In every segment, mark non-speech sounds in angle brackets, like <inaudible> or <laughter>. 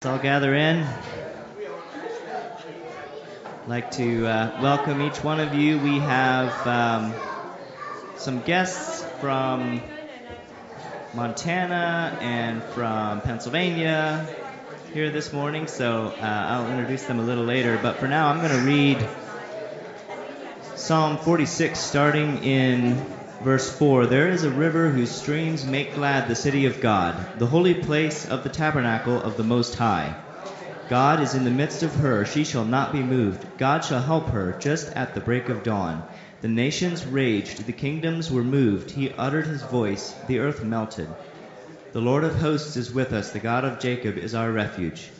Let's all gather in. I'd like to uh, welcome each one of you. We have um, some guests from Montana and from Pennsylvania here this morning, so uh, I'll introduce them a little later. But for now, I'm going to read Psalm 46, starting in Verse 4 There is a river whose streams make glad the city of God, the holy place of the tabernacle of the Most High. God is in the midst of her, she shall not be moved. God shall help her just at the break of dawn. The nations raged, the kingdoms were moved. He uttered his voice, the earth melted. The Lord of hosts is with us, the God of Jacob is our refuge.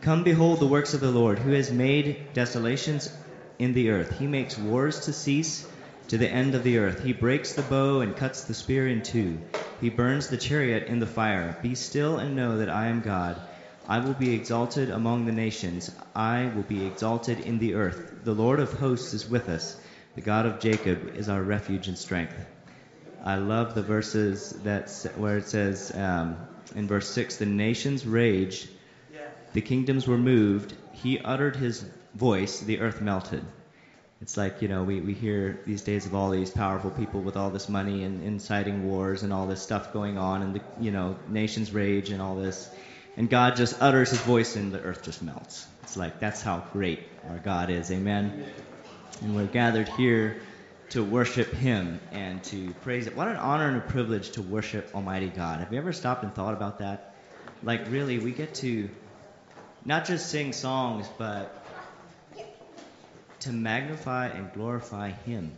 Come behold the works of the Lord, who has made desolations in the earth. He makes wars to cease to the end of the earth. He breaks the bow and cuts the spear in two. He burns the chariot in the fire. Be still and know that I am God. I will be exalted among the nations. I will be exalted in the earth. The Lord of hosts is with us. The God of Jacob is our refuge and strength. I love the verses that where it says um, in verse six, the nations raged, the kingdoms were moved. He uttered his voice, the earth melted. It's like, you know, we, we hear these days of all these powerful people with all this money and inciting wars and all this stuff going on and the, you know, nations rage and all this. And God just utters his voice and the earth just melts. It's like, that's how great our God is. Amen. And we're gathered here to worship him and to praise it. What an honor and a privilege to worship Almighty God. Have you ever stopped and thought about that? Like, really, we get to not just sing songs, but to magnify and glorify Him.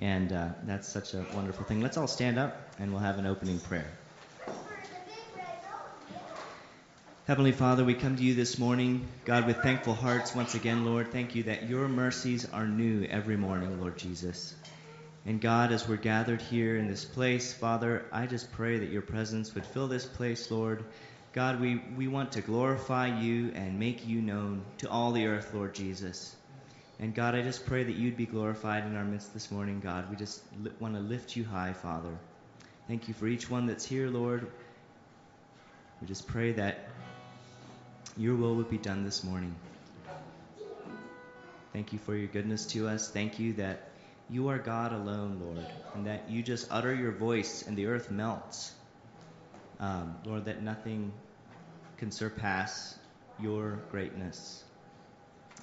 And uh, that's such a wonderful thing. Let's all stand up and we'll have an opening prayer. Heavenly Father, we come to you this morning, God, with thankful hearts once again, Lord. Thank you that your mercies are new every morning, Lord Jesus. And God, as we're gathered here in this place, Father, I just pray that your presence would fill this place, Lord. God, we, we want to glorify you and make you known to all the earth, Lord Jesus. And God, I just pray that you'd be glorified in our midst this morning, God. We just li- want to lift you high, Father. Thank you for each one that's here, Lord. We just pray that your will would be done this morning. Thank you for your goodness to us. Thank you that you are God alone, Lord, and that you just utter your voice and the earth melts. Um, Lord, that nothing can surpass your greatness.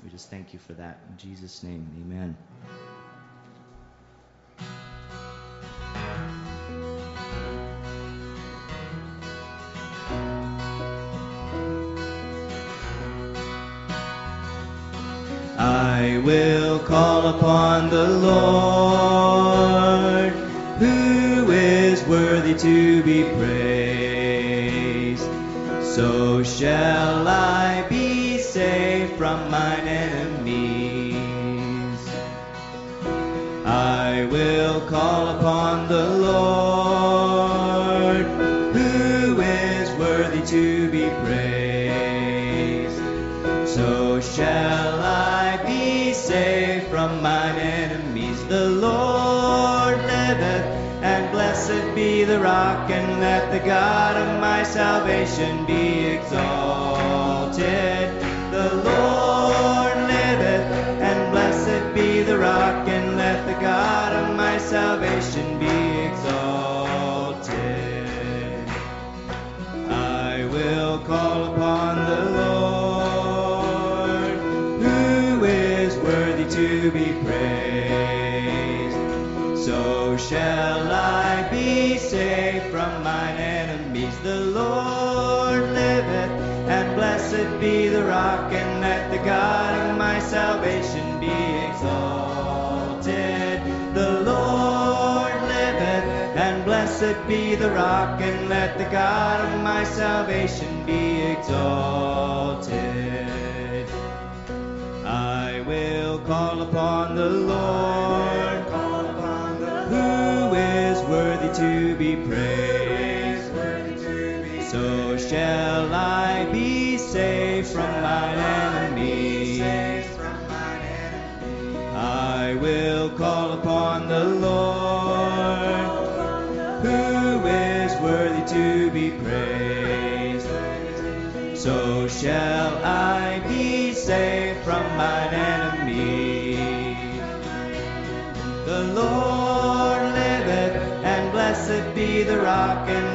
We just thank you for that. In Jesus' name, amen. Blessed be the rock, and let the God of my salvation be exalted. I will call upon the Lord, who is worthy to be praised. rock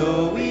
so we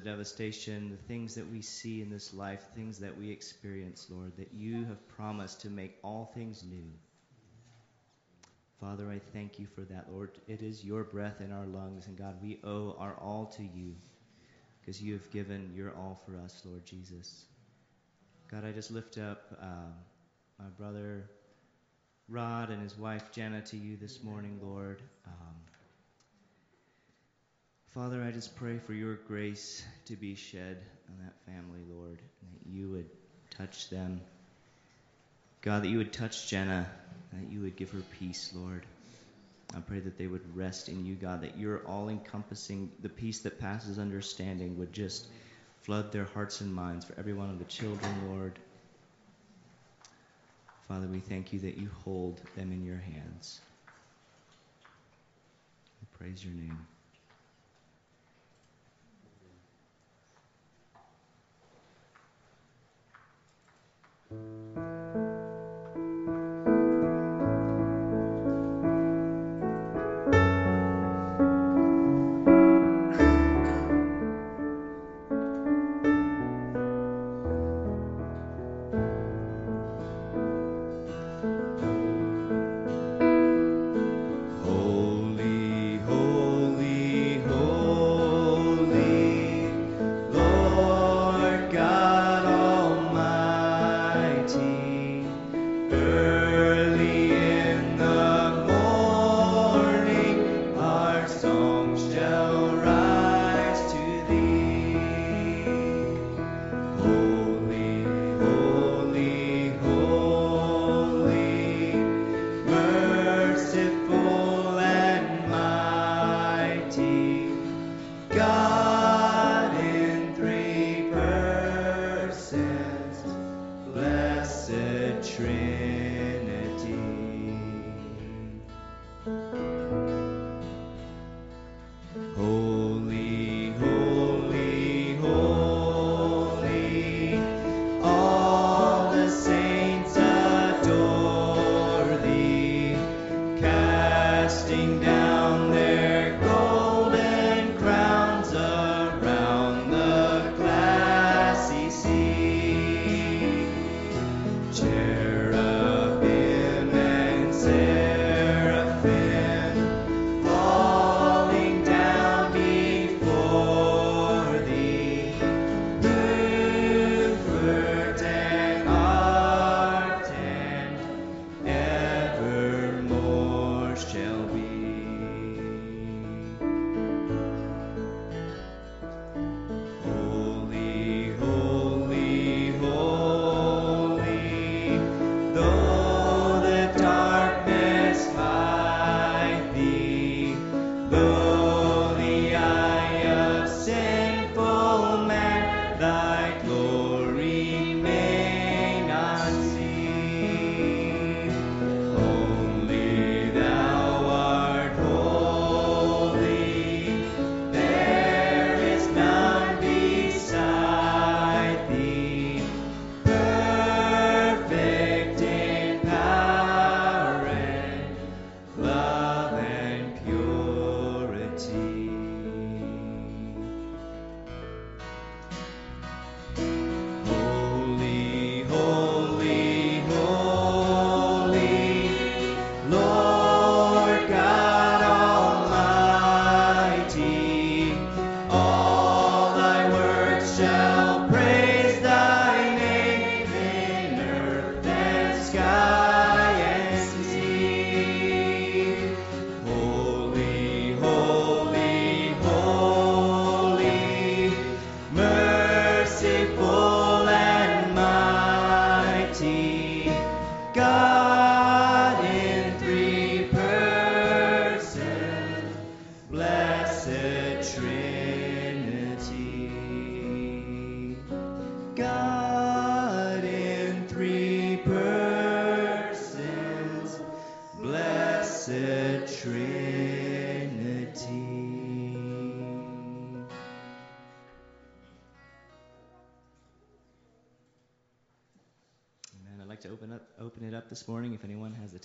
the devastation, the things that we see in this life, things that we experience, Lord, that you have promised to make all things new. Father, I thank you for that, Lord. It is your breath in our lungs, and God, we owe our all to you because you have given your all for us, Lord Jesus. God, I just lift up um, my brother Rod and his wife Jenna to you this morning, Lord. Um, Father, I just pray for your grace to be shed on that family, Lord, that you would touch them. God, that you would touch Jenna, that you would give her peace, Lord. I pray that they would rest in you, God, that your all encompassing, the peace that passes understanding would just flood their hearts and minds for every one of the children, Lord. Father, we thank you that you hold them in your hands. We praise your name.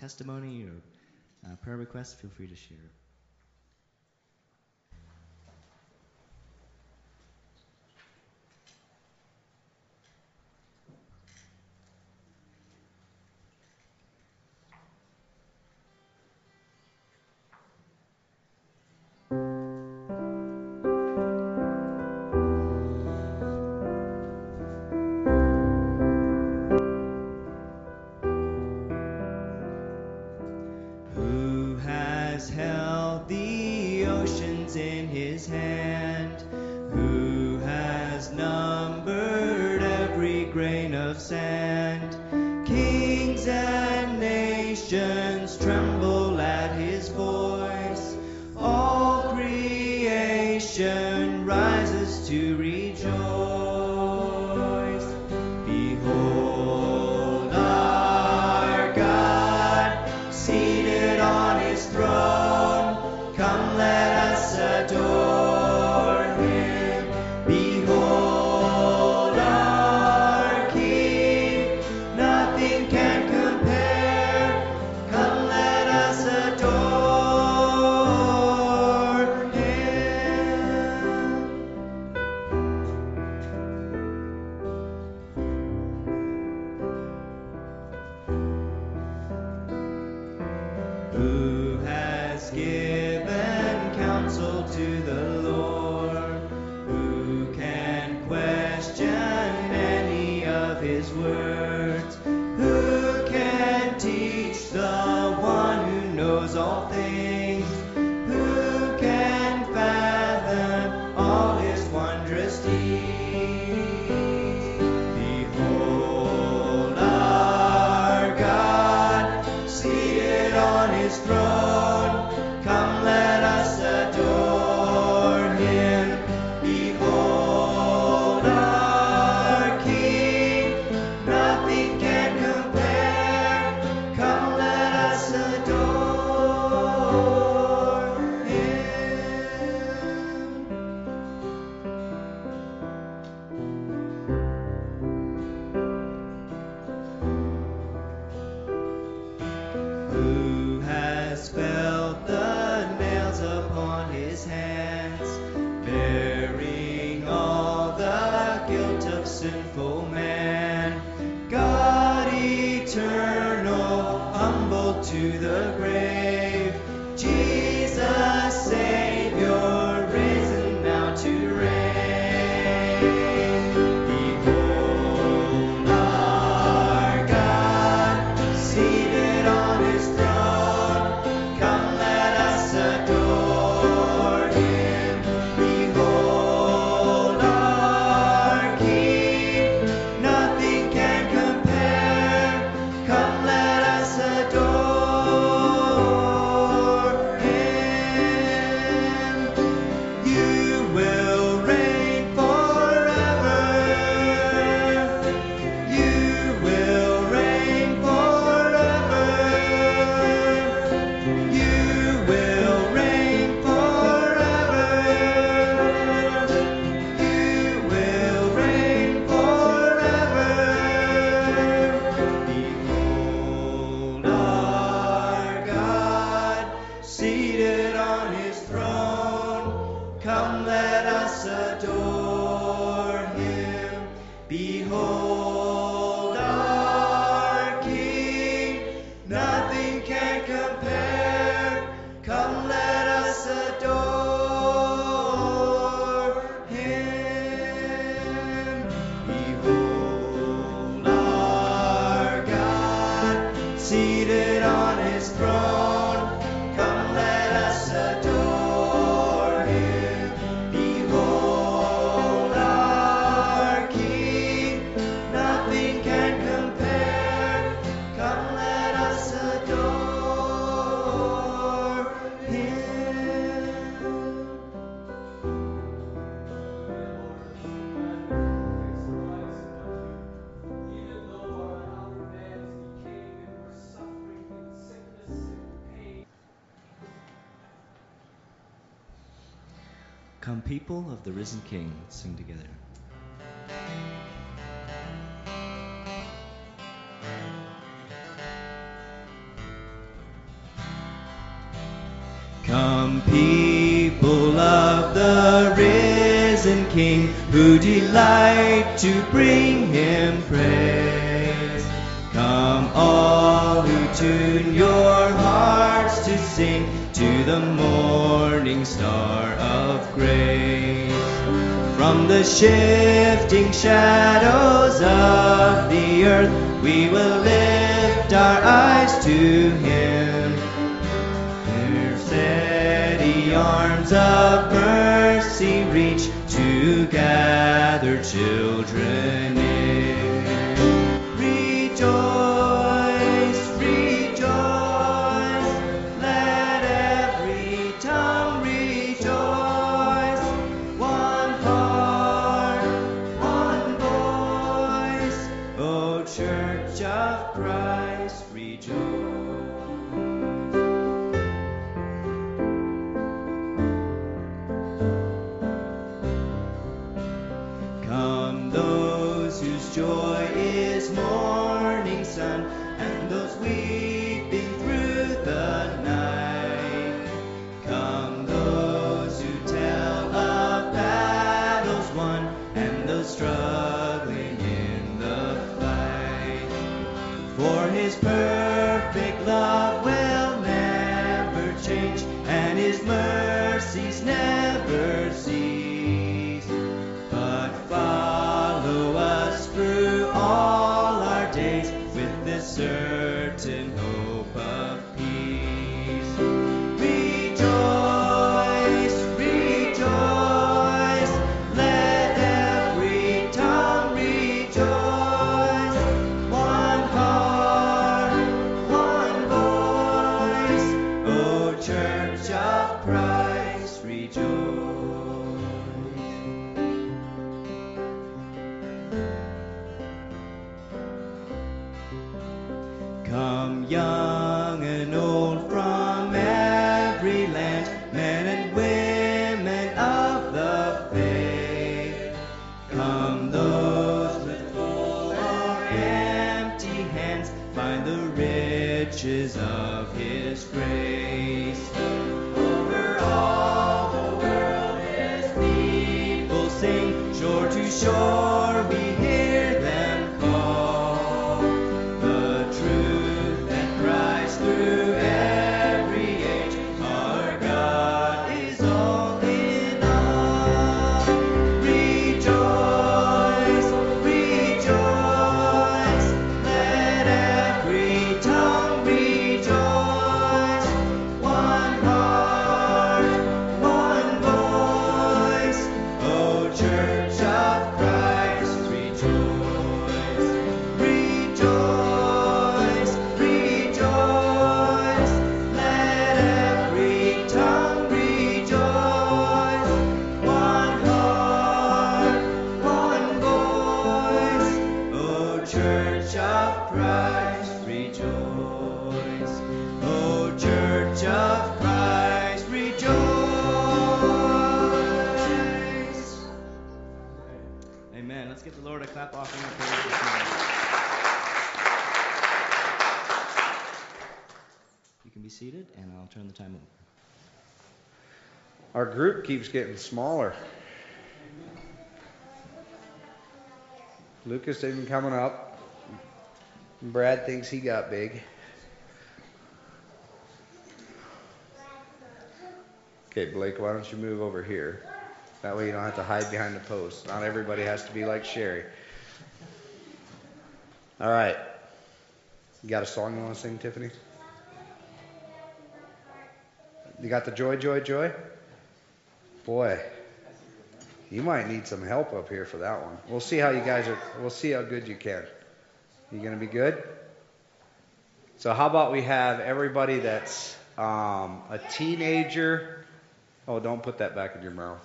Testimony or uh, prayer request, feel free to share. tremble at his voice. All creation. risen King. Let's sing together. Come, people of the risen King, who delight to bring him praise. Come, all who tune your hearts to sing to the morning star of grace. From the shifting shadows of the earth, we will lift our eyes to Him. Their steady arms of mercy reach to gather children. Keeps getting smaller. Lucas isn't coming up. Brad thinks he got big. Okay, Blake, why don't you move over here? That way you don't have to hide behind the post. Not everybody has to be like Sherry. All right. You got a song you want to sing, Tiffany? You got the joy, joy, joy? Boy, you might need some help up here for that one. We'll see how you guys are. We'll see how good you can. You gonna be good? So how about we have everybody that's um, a teenager? Oh, don't put that back in your mouth.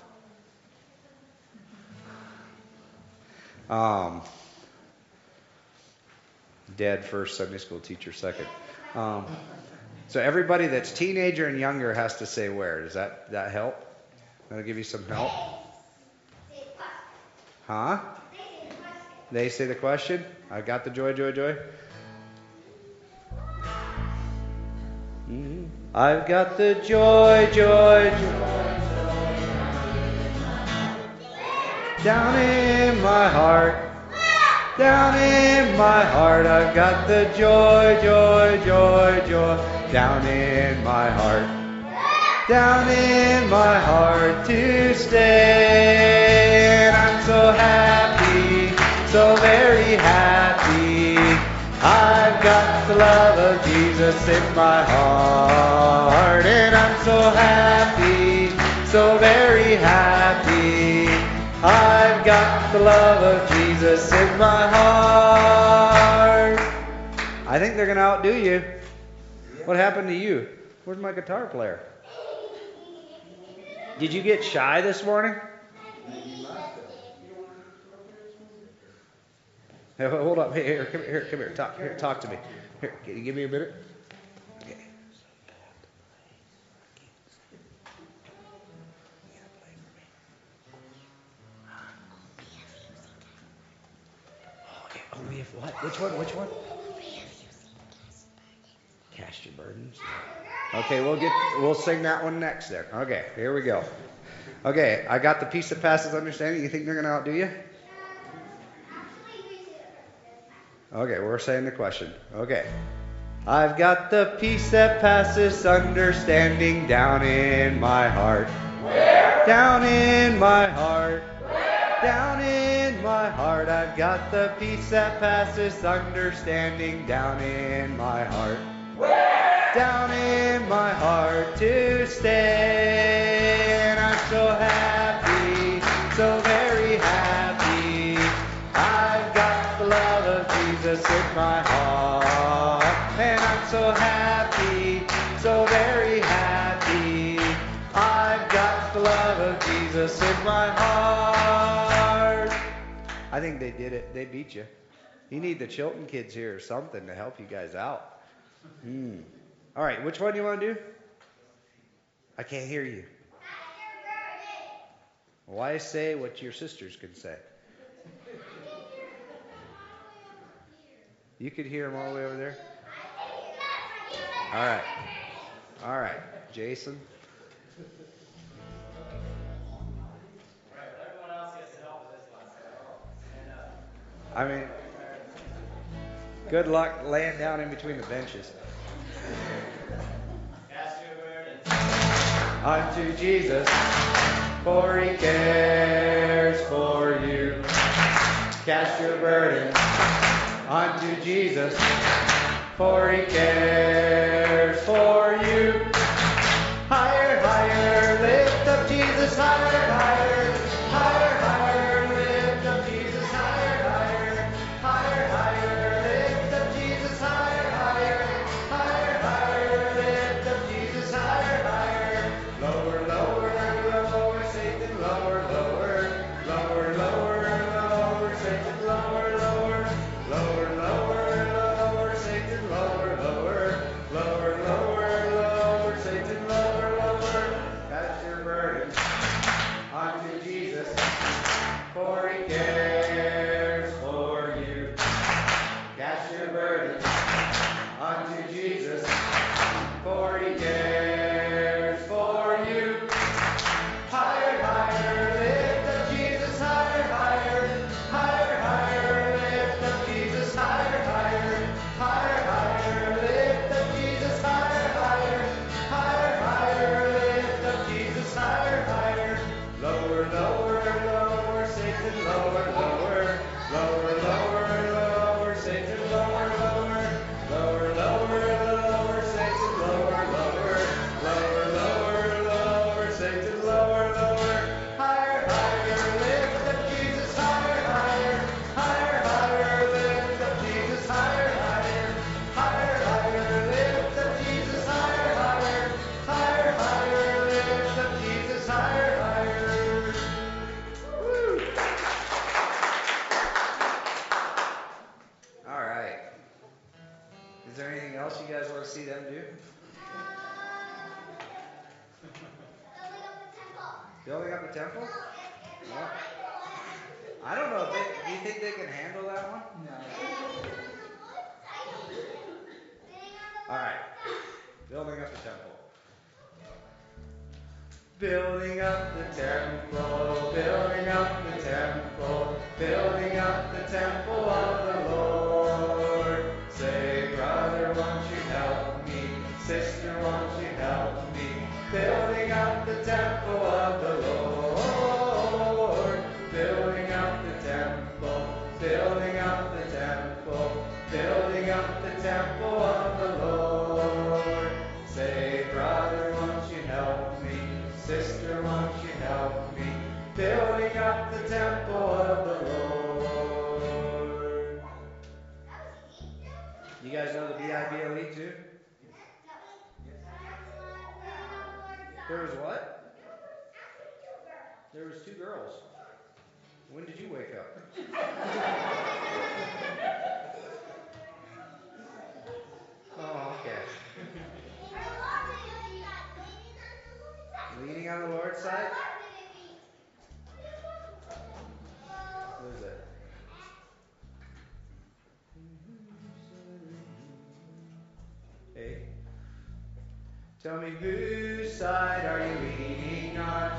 Um, dad first, Sunday school teacher second. Um, so everybody that's teenager and younger has to say where. Does that that help? That'll give you some help. Huh? They say the question. I got the joy, joy, joy. Mhm. I've got the joy, joy, joy. Down in my heart, down in my heart, I've got the joy, joy, joy, joy. Down in my heart down in my heart to stay. And I'm so happy, so very happy. I've got the love of Jesus in my heart. And I'm so happy, so very happy. I've got the love of Jesus in my heart. I think they're going to outdo you. What happened to you? Where's my guitar player? Did you get shy this morning? Hey, <laughs> hold up. Hey, here, come here, come here. Talk, here, talk to me. Here, can you give me a minute? Okay. Oh, yeah. Oh, we have what? Which one? Which one? Cast your burdens. Okay, we'll get we'll sing that one next then. Okay, here we go. Okay, I got the peace that passes understanding. You think they're gonna outdo you? Okay, we're saying the question. Okay. I've got the peace that passes understanding down in my heart. Down in my heart. Down in my heart. I've got the peace that passes understanding down in my heart down in my heart to stay. And I'm so happy, so very happy. I've got the love of Jesus in my heart. And I'm so happy, so very happy. I've got the love of Jesus in my heart. I think they did it. They beat you. You need the Chilton kids here or something to help you guys out. Hmm. All right, which one do you want to do? I can't hear you. Why say what your sisters can say? You could hear them all the way over there. All right. All right, Jason. I mean, Good luck laying down in between the benches. Unto Jesus, for he cares for you. Cast your burdens unto Jesus, for he cares for you. Higher, higher, lift up Jesus higher. Tell me whose side are you leaning on?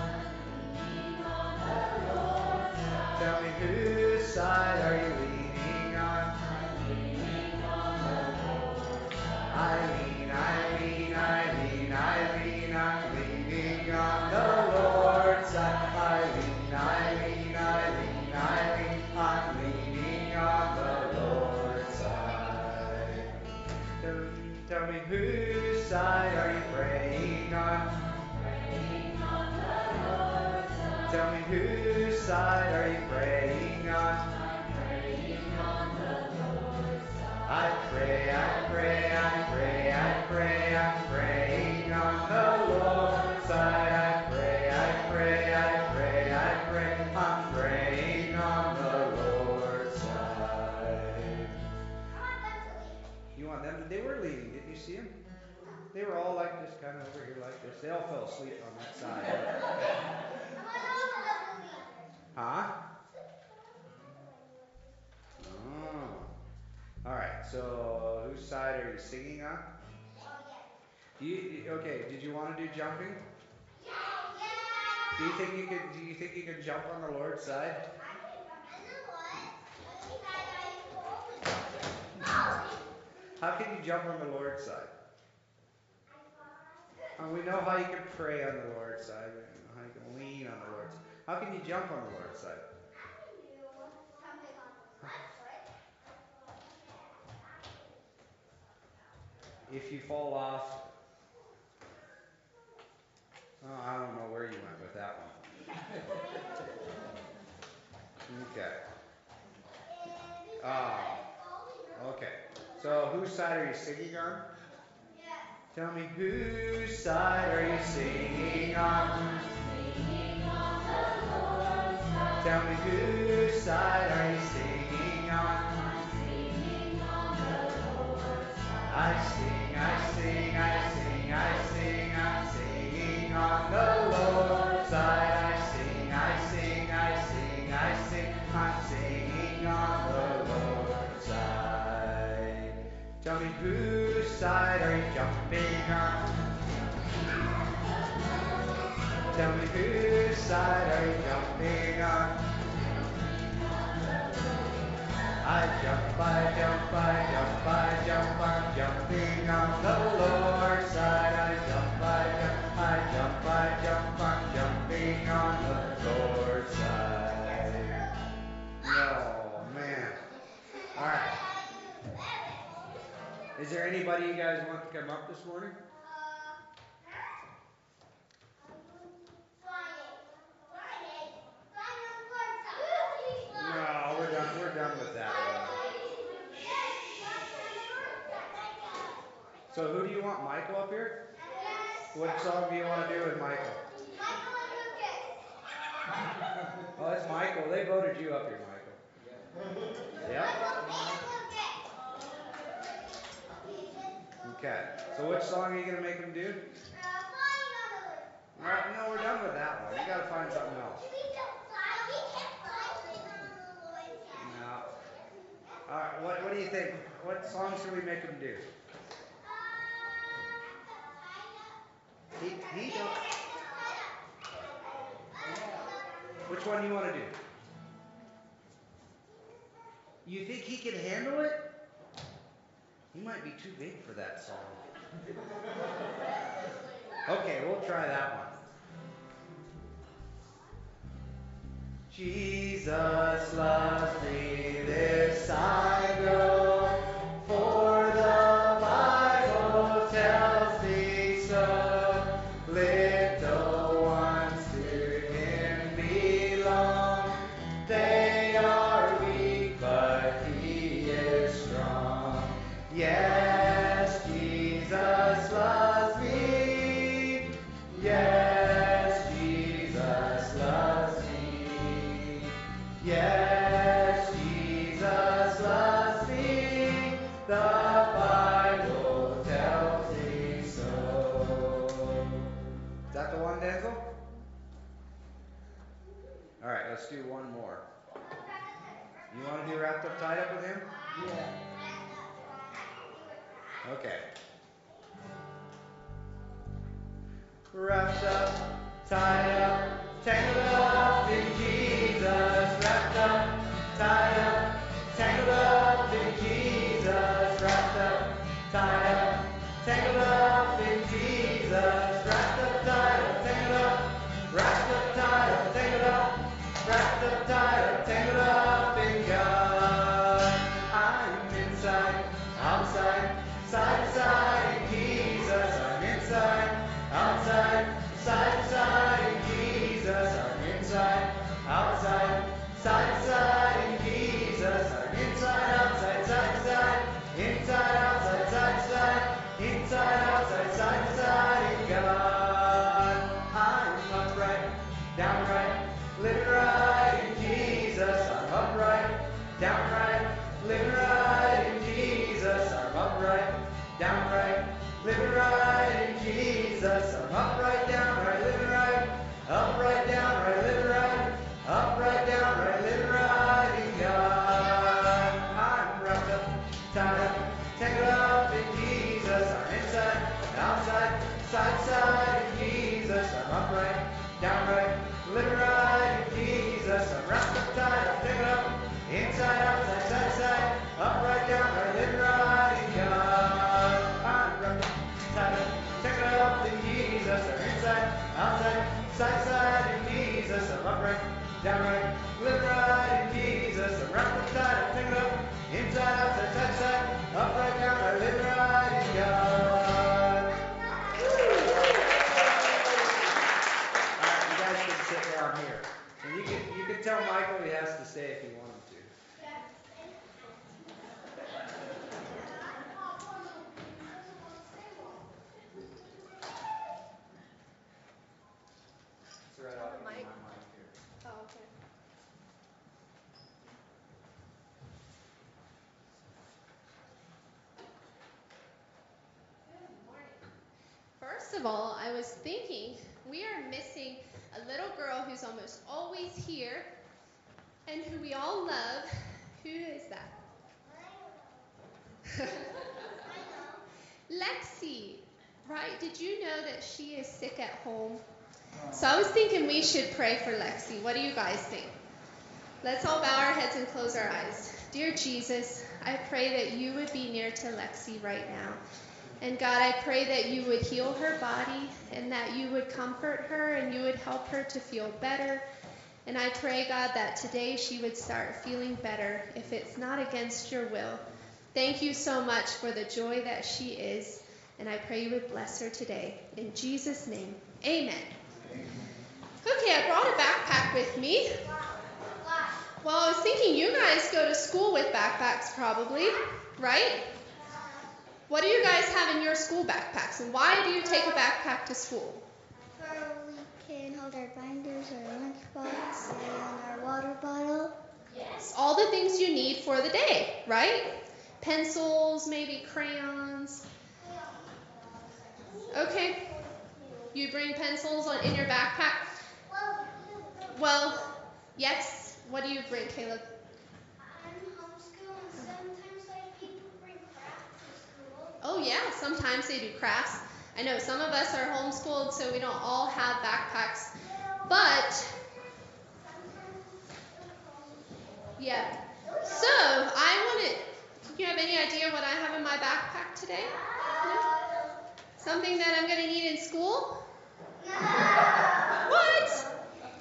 Okay? Did you want to do jumping? Do you think you could? Do you think you could jump on the Lord's side? How can you jump on the Lord's side? And we know how you can pray on the Lord's side. How you can lean on the Lord's. Side. How can you jump on the Lord's side? If you fall off. Oh, I don't know where you went with that one. Okay. Ah. Okay. So whose side are you singing on? Tell me whose side are you singing on? Tell me whose side are you singing on? I sing, I sing, I sing, the Lord's side. I sing, I sing, I sing, I sing, I'm singing on the Lord's side. Tell me whose side are you jumping on? Tell me whose side are you jumping on? I jump, I jump, I jump, I jump, I'm jumping on the Lord's side. I jump, I jump, I jump, I jump, I'm jumping on the Lord's side. Oh man. Alright. Is there anybody you guys want to come up this morning? No, we're done. We're done with that one. So who do you want? Michael up here? Yes. What song do you want to do with Michael? Michael and Lucas. <laughs> oh, it's Michael. They voted you up here, Michael. Yep. Okay. So which song are you gonna make them do? No, no, we're done with that one. You gotta find something else. We can't find Lima Lloyd yet. No. All right. What What do you think? What song should we make them do? Which one do you want to do? You think he can handle it? He might be too big for that song. Okay, we'll try that one. Jesus loves me, this up, upright, downright, of all, I was thinking we are missing a little girl who's almost always here and who we all love. Who is that? <laughs> Lexi, right? Did you know that she is sick at home? So I was thinking we should pray for Lexi. What do you guys think? Let's all bow our heads and close our eyes. Dear Jesus, I pray that you would be near to Lexi right now. And God, I pray that you would heal her body and that you would comfort her and you would help her to feel better. And I pray, God, that today she would start feeling better if it's not against your will. Thank you so much for the joy that she is. And I pray you would bless her today. In Jesus' name, amen. Okay, I brought a backpack with me. Well, I was thinking you guys go to school with backpacks probably, right? What do you guys have in your school backpacks and why do you take a backpack to school? Where we can hold our binders, our lunchbox, and our water bottle. Yes, all the things you need for the day, right? Pencils, maybe crayons. Okay. You bring pencils on in your backpack? Well, yes. What do you bring, Caleb? I'm homeschooled, and sometimes like people bring crafts to school. Oh, yeah, sometimes they do crafts. I know some of us are homeschooled, so we don't all have backpacks. But, yeah. So, I want to. Do you have any idea what I have in my backpack today? No? Something that I'm going to need in school? <laughs> What?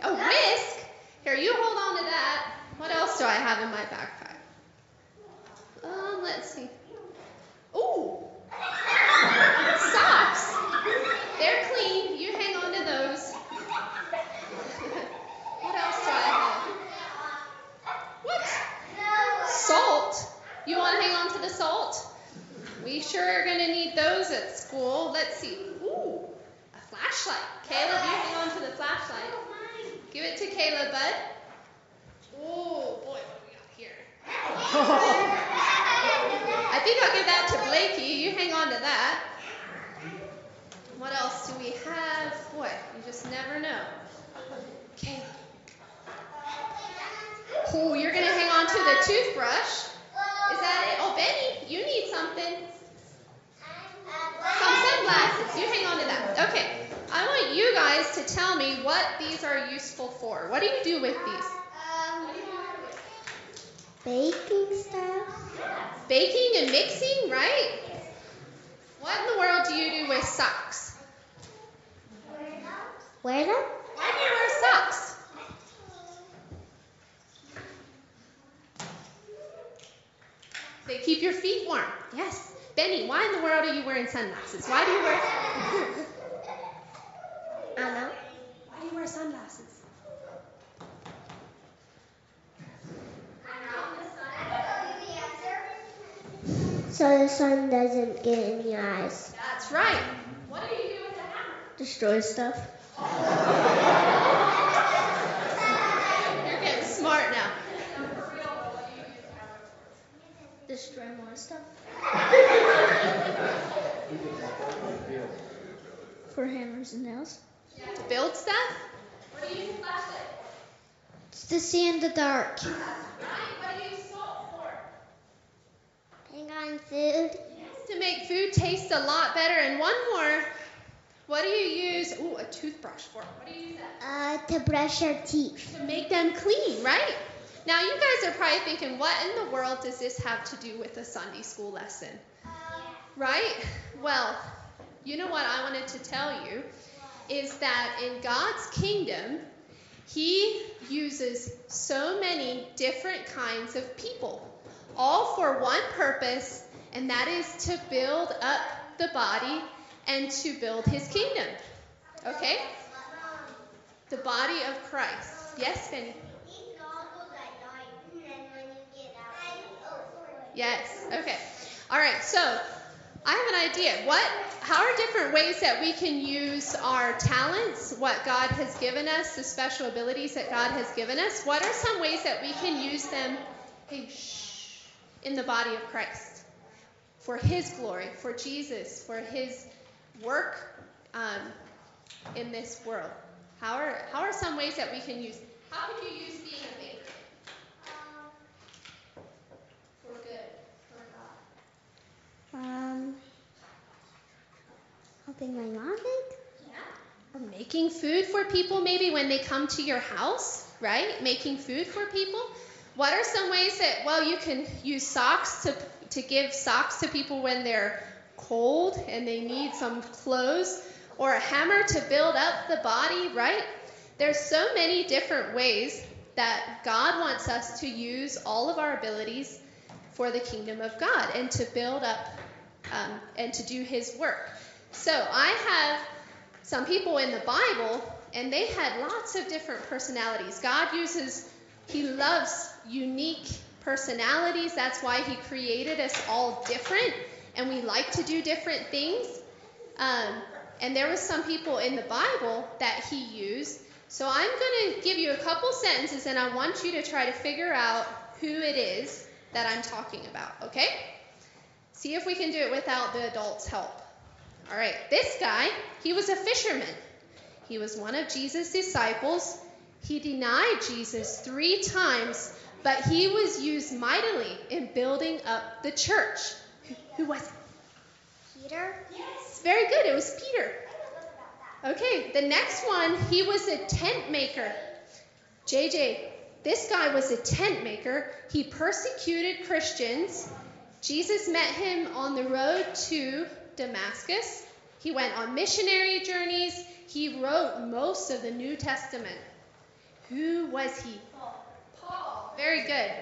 A whisk? Here, you hold on to that. What else do I have in my backpack? Um, let's see. Ooh, socks. They're clean. You hang on to those. <laughs> what else do I have? What? Salt. You want to hang on to the salt? We sure are going to need those at school. Let's see. Ooh, a flashlight. Caleb, you hang on to the flashlight. Give it to Caleb, bud. Oh boy, what we got here? <laughs> Think I'll give that to Blakey. You hang on to that. What else do we have? Boy, you just never know. Okay. Oh, you're gonna hang on to the toothbrush. Is that it? Oh, Benny, you need something. Some sunglasses. You hang on to that. Okay. I want you guys to tell me what these are useful for. What do you do with these? Um, Baking stuff. Baking and mixing, right? What in the world do you do with socks? Wear them? Why do you wear socks? They keep your feet warm. Yes. Benny, why in the world are you wearing sunglasses? Why do you wear <laughs> know. Why do you wear sunglasses? So the sun doesn't get in your eyes. That's right. What do you do with the hammer? Destroy stuff. You're getting smart now. Destroy more stuff. For hammers and nails. To build stuff? What do you use a flashlight? It's to see in the dark. Right? What do you use salt for? Hang on food. to make food taste a lot better. And one more, toothbrush for? What do you use that? Uh, to brush your teeth. To make them clean, right? Now, you guys are probably thinking, what in the world does this have to do with a Sunday school lesson? Right? Well, you know what I wanted to tell you is that in God's kingdom, He uses so many different kinds of people, all for one purpose, and that is to build up the body and to build His kingdom. Okay? The body of Christ. Yes, Benny? Yes. Okay. All right. So I have an idea. What? How are different ways that we can use our talents, what God has given us, the special abilities that God has given us? What are some ways that we can use them? Hey, shh, in the body of Christ for His glory, for Jesus, for His work um, in this world. How are how are some ways that we can use? How could you use being a baker? For good, for God. Um, helping my mom bake. Or making food for people maybe when they come to your house, right? Making food for people. What are some ways that well you can use socks to to give socks to people when they're cold and they need some clothes or a hammer to build up the body, right? There's so many different ways that God wants us to use all of our abilities for the kingdom of God and to build up um, and to do His work. So I have some people in the Bible, and they had lots of different personalities. God uses, He loves unique personalities. That's why He created us all different, and we like to do different things. Um, and there was some people in the Bible that He used. So I'm going to give you a couple sentences, and I want you to try to figure out who it is that I'm talking about. Okay? See if we can do it without the adults' help. All right, this guy, he was a fisherman. He was one of Jesus' disciples. He denied Jesus three times, but he was used mightily in building up the church. Who, who was it? Peter. Yes, very good. It was Peter. Okay, the next one, he was a tent maker. JJ, this guy was a tent maker. He persecuted Christians. Jesus met him on the road to Damascus. He went on missionary journeys. He wrote most of the New Testament. Who was he? Paul. Very good.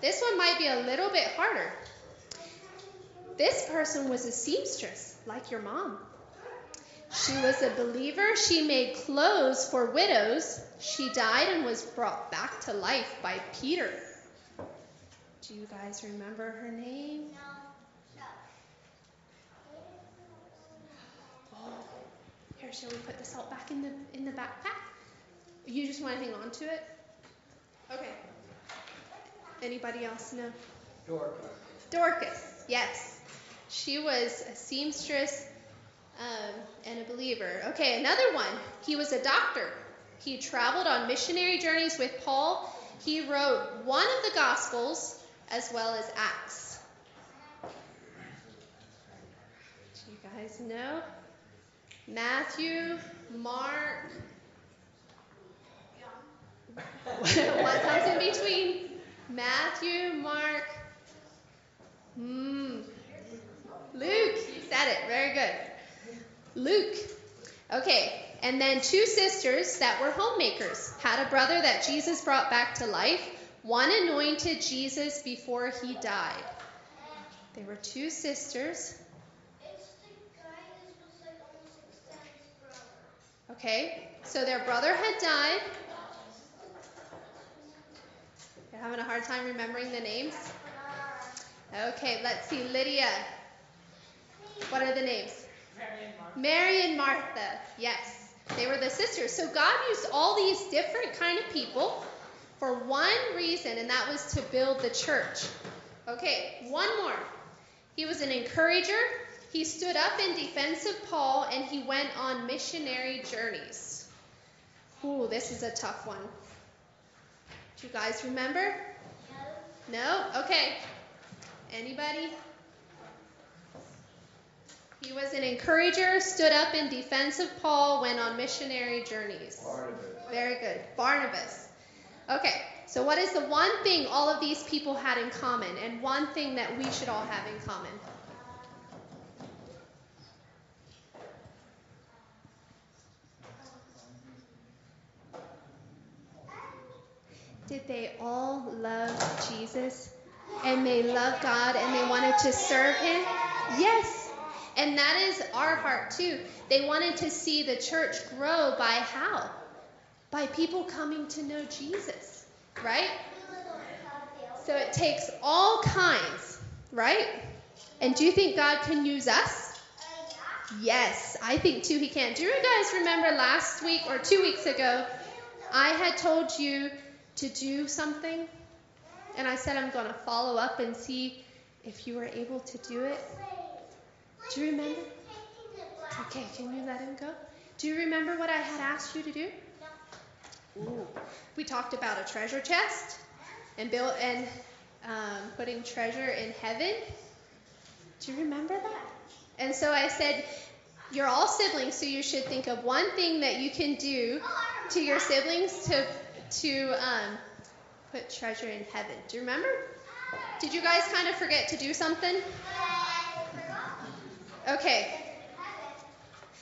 This one might be a little bit harder. This person was a seamstress, like your mom. She was a believer. She made clothes for widows. She died and was brought back to life by Peter. Do you guys remember her name? Oh, here, shall we put the salt back in the in the backpack? You just want to hang on to it? Okay. Anybody else know? Dorcas. Dorcas, yes. She was a seamstress um, and a believer. Okay, another one. He was a doctor. He traveled on missionary journeys with Paul. He wrote one of the Gospels as well as Acts. Do you guys know? Matthew, Mark. <laughs> what comes in between? Matthew, Mark. Hmm. Luke. You said it. Very good. Luke. Okay, and then two sisters that were homemakers had a brother that Jesus brought back to life. One anointed Jesus before he died. They were two sisters. Okay, so their brother had died. You're having a hard time remembering the names? Okay, let's see. Lydia. What are the names? Mary and Martha. Yes, they were the sisters. So God used all these different kind of people for one reason, and that was to build the church. Okay, one more. He was an encourager. He stood up in defense of Paul, and he went on missionary journeys. Ooh, this is a tough one. Do you guys remember? No. Okay. Anybody? He was an encourager, stood up in defense of Paul, went on missionary journeys. Barnabas. Very good. Barnabas. Okay, so what is the one thing all of these people had in common, and one thing that we should all have in common? Did they all love Jesus? And they loved God and they wanted to serve Him? Yes. And that is our heart too. They wanted to see the church grow by how? By people coming to know Jesus, right? So it takes all kinds, right? And do you think God can use us? Yes, I think too He can. Do you guys remember last week or two weeks ago? I had told you to do something, and I said I'm going to follow up and see if you were able to do it. Do you remember? Okay, can you let him go? Do you remember what I had asked you to do? Ooh. We talked about a treasure chest and built and um, putting treasure in heaven. Do you remember that? And so I said, you're all siblings, so you should think of one thing that you can do to your siblings to to um, put treasure in heaven. Do you remember? Did you guys kind of forget to do something? Okay.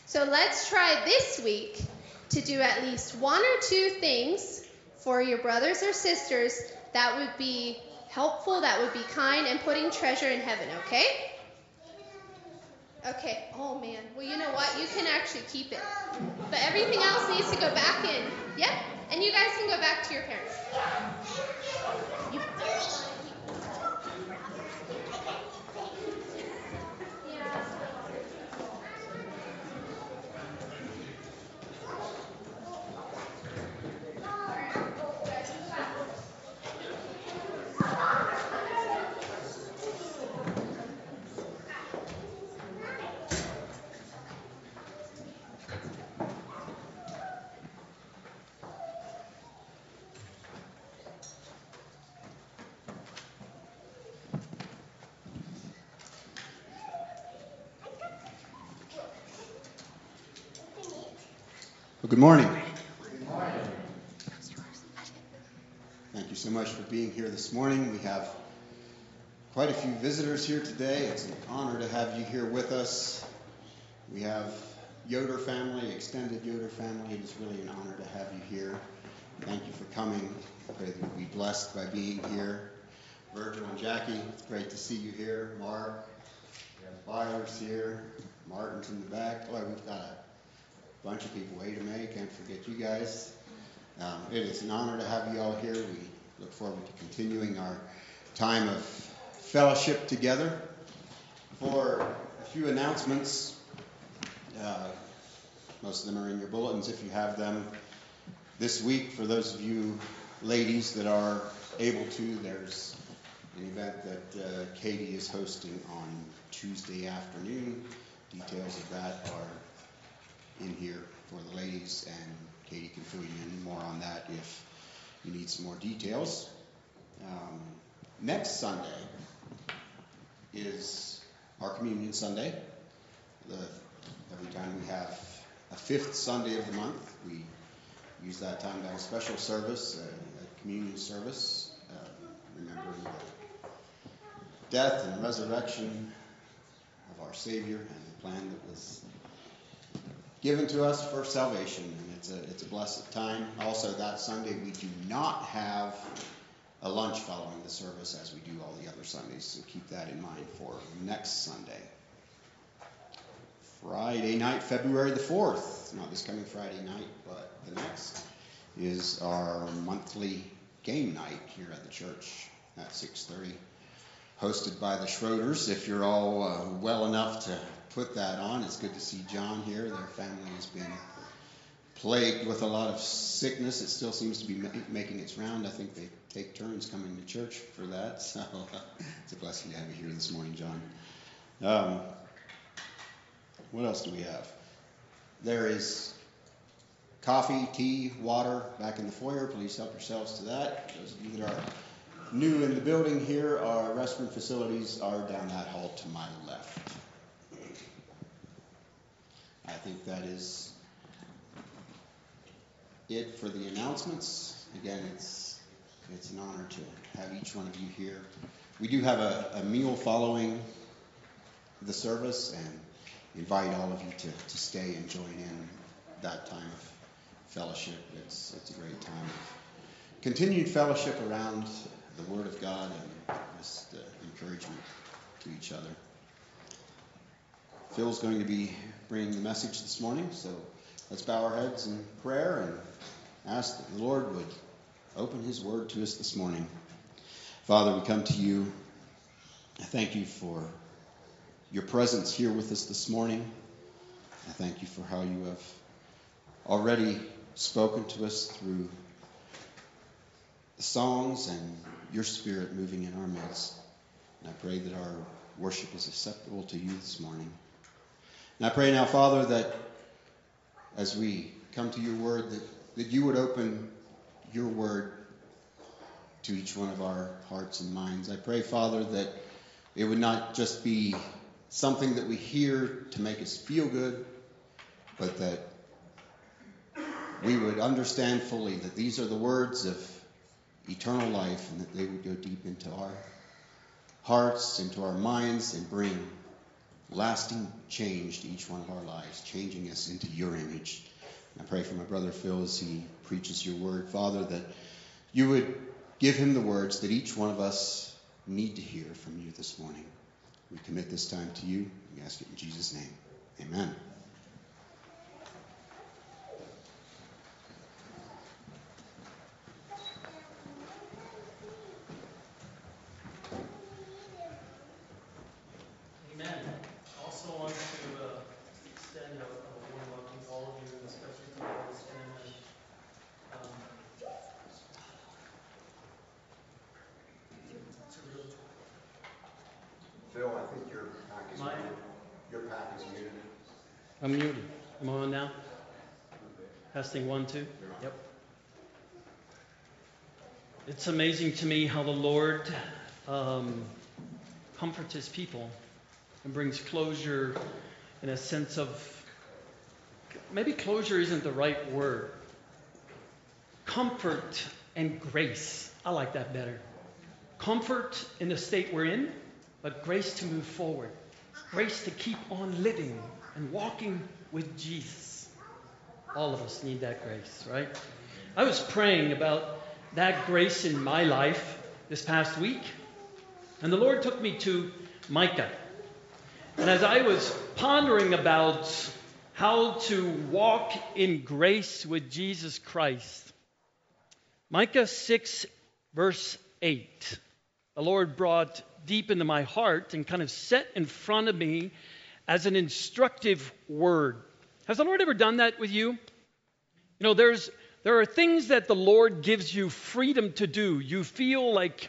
So let's try this week to do at least one or two things for your brothers or sisters that would be helpful, that would be kind, and putting treasure in heaven, okay? Okay. Oh man. Well, you know what? You can actually keep it. But everything else needs to go back in. Yep. And you guys can go back to your parents. Good morning. Thank you so much for being here this morning. We have quite a few visitors here today. It's an honor to have you here with us. We have Yoder family, extended Yoder family. It is really an honor to have you here. Thank you for coming. I pray that you'll be blessed by being here. Virgil and Jackie, it's great to see you here. Mark, we have Byers here. Martin's in the back. Boy, we've got a bunch of people. Ada May, can't forget you guys. Um, it is an honor to have you all here. We look forward to continuing our time of fellowship together. For a few announcements, uh, most of them are in your bulletins if you have them. This week, for those of you ladies that are able to, there's an event that uh, Katie is hosting on Tuesday afternoon. Details of that are in here for the ladies, and Katie can fill you in more on that if you need some more details. Um, next Sunday is our Communion Sunday. The, every time we have a fifth Sunday of the month, we use that time to have a special service, a, a communion service, uh, remembering the death and resurrection of our Savior and the plan that was given to us for salvation, and it's a it's a blessed time. Also, that Sunday we do not have a lunch following the service as we do all the other Sundays, so keep that in mind for next Sunday. Friday night, February the fourth, not this coming Friday night, but the next, is our monthly game night here at the church at 6:30 hosted by the Schroeders. If you're all uh, well enough to put that on, it's good to see John here. Their family has been plagued with a lot of sickness. It still seems to be ma- making its round. I think they take turns coming to church for that. <laughs> So it's a blessing to have you here this morning, John. Um, what else do we have? There is coffee, tea, water back in the foyer. Please help yourselves to that. Those of you that are new in the building here, our restroom facilities are down that hall to my left. I think that is it for the announcements. Again, it's it's an honor to have each one of you here. We do have a, a meal following the service and invite all of you to, to stay and join in that time of fellowship. It's, it's a great time of continued fellowship around the Word of God and just uh, encouragement to each other. Phil's going to be bringing the message this morning, so let's bow our heads in prayer and ask that the Lord would open His Word to us this morning. Father, we come to you. I thank you for your presence here with us this morning. I thank you for how you have already spoken to us through the songs and your spirit moving in our midst. And I pray that our worship is acceptable to you this morning. And I pray now, Father, that as we come to your word, that, that you would open your word to each one of our hearts and minds. I pray, Father, that it would not just be something that we hear to make us feel good, but that we would understand fully that these are the words of eternal life and that they would go deep into our hearts, into our minds, and bring lasting change to each one of our lives, changing us into your image. And I pray for my brother Phil as he preaches your word, Father, that you would give him the words that each one of us need to hear from you this morning. We commit this time to you. We ask it in Jesus' name. Amen. Amen. Also want to uh, extend a, a warm welcome to all of you, and especially to all those family. Um, it's a real Phil, I think your pack is Mine? muted. Your pack is muted. I'm muted. Am I on now? Testing one, two. Yep. It's amazing to me how the Lord um, comforts His people and brings closure in a sense of maybe closure isn't the right word. Comfort and grace. I like that better. Comfort in the state we're in, but grace to move forward. Grace to keep on living and walking with Jesus. All of us need that grace, right? I was praying about that grace in my life this past week, and the Lord took me to Micah. And as I was pondering about how to walk in grace with Jesus Christ, Micah 6, verse 8, the Lord brought deep into my heart and kind of set in front of me as an instructive word. Has the Lord ever done that with you? You know, there's there are things that the Lord gives you freedom to do. You feel like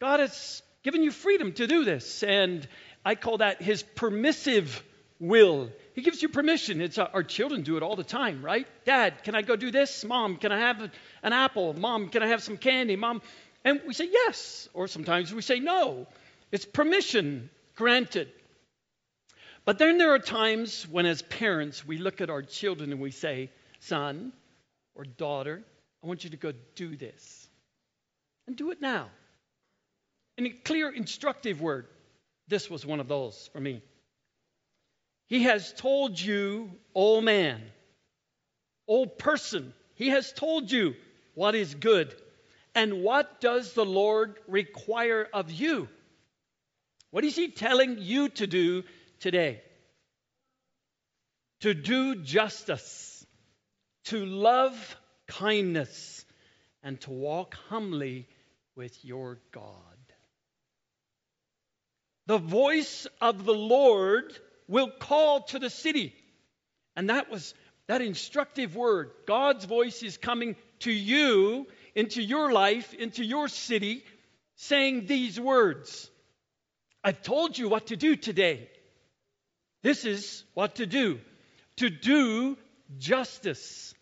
God has given you freedom to do this, and I call that His permissive will. He gives you permission. It's uh, our children do it all the time, right? Dad, can I go do this? Mom, can I have an apple? Mom, can I have some candy? Mom, and we say yes, or sometimes we say no. It's permission granted. But then there are times when, as parents, we look at our children and we say, Son or daughter, I want you to go do this. And do it now. In a clear, instructive word. This was one of those for me. He has told you, old man, old person, he has told you what is good. And what does the Lord require of you? What is he telling you to do today? To do justice, to love kindness, and to walk humbly with your God. The voice of the Lord will call to the city. And that was that instructive word. God's voice is coming to you, into your life, into your city, saying these words I've told you what to do today. This is what to do to do justice,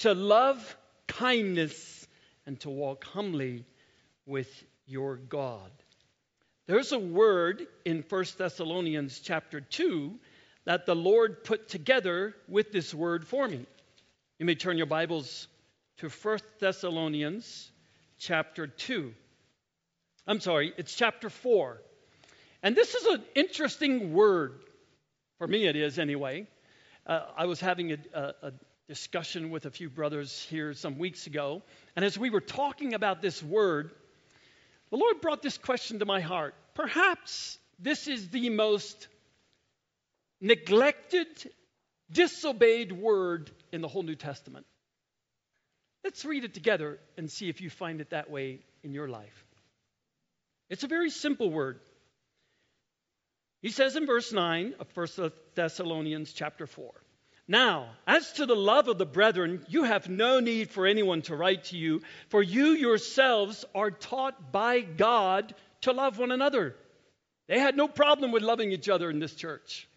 to love kindness, and to walk humbly with your God. There's a word in 1 Thessalonians chapter 2 that the Lord put together with this word for me. You may turn your Bibles to 1 Thessalonians chapter 2. I'm sorry, it's chapter 4. And this is an interesting word. For me, it is anyway. Uh, I was having a, a, a discussion with a few brothers here some weeks ago. And as we were talking about this word, the Lord brought this question to my heart. Perhaps this is the most neglected, disobeyed word in the whole New Testament. Let's read it together and see if you find it that way in your life. It's a very simple word. He says in verse 9 of 1 Thessalonians chapter 4 Now, as to the love of the brethren, you have no need for anyone to write to you, for you yourselves are taught by God to love one another. They had no problem with loving each other in this church.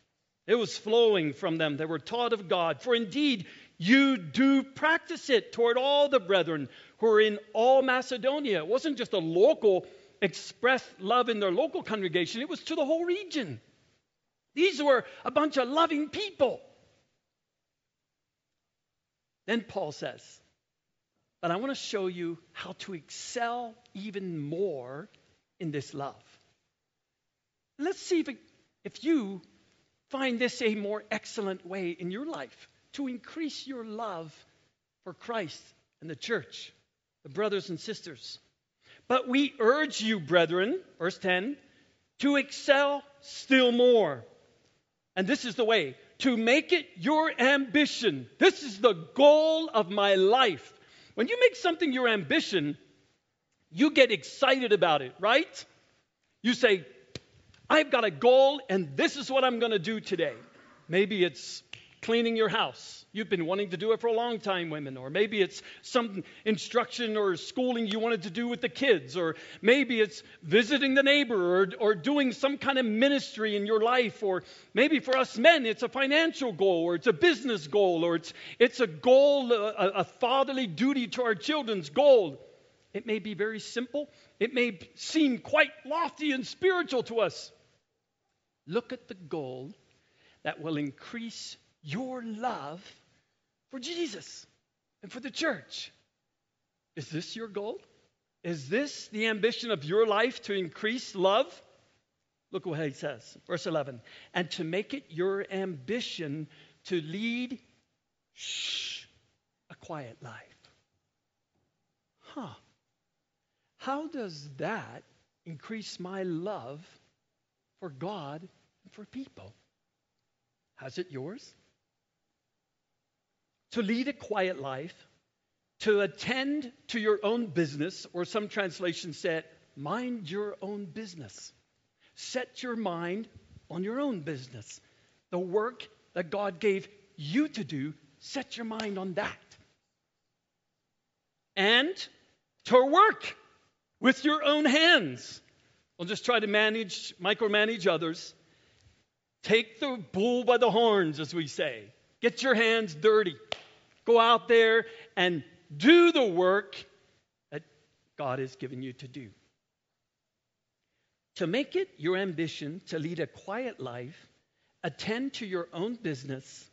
It was flowing from them. They were taught of God. For indeed, you do practice it toward all the brethren who are in all Macedonia. It wasn't just a local expressed love in their local congregation, it was to the whole region. These were a bunch of loving people. Then Paul says, But I want to show you how to excel even more in this love. Let's see if, it, if you find this a more excellent way in your life to increase your love for Christ and the church, the brothers and sisters. But we urge you, brethren, verse 10, to excel still more. And this is the way to make it your ambition. This is the goal of my life. When you make something your ambition, you get excited about it, right? You say, I've got a goal, and this is what I'm going to do today. Maybe it's cleaning your house. You've been wanting to do it for a long time, women. Or maybe it's some instruction or schooling you wanted to do with the kids. Or maybe it's visiting the neighbor or, or doing some kind of ministry in your life. Or maybe for us men, it's a financial goal or it's a business goal or it's, it's a goal, a, a fatherly duty to our children's goal. It may be very simple, it may seem quite lofty and spiritual to us. Look at the goal that will increase your love for Jesus and for the church. Is this your goal? Is this the ambition of your life to increase love? Look what he says, verse 11. And to make it your ambition to lead shh, a quiet life. Huh. How does that increase my love for God and for people? Has it yours? To lead a quiet life, to attend to your own business, or some translations said, mind your own business. Set your mind on your own business. The work that God gave you to do, set your mind on that. And to work with your own hands. Don't just try to manage, micromanage others. Take the bull by the horns, as we say. Get your hands dirty. Go out there and do the work that God has given you to do. To make it your ambition to lead a quiet life, attend to your own business,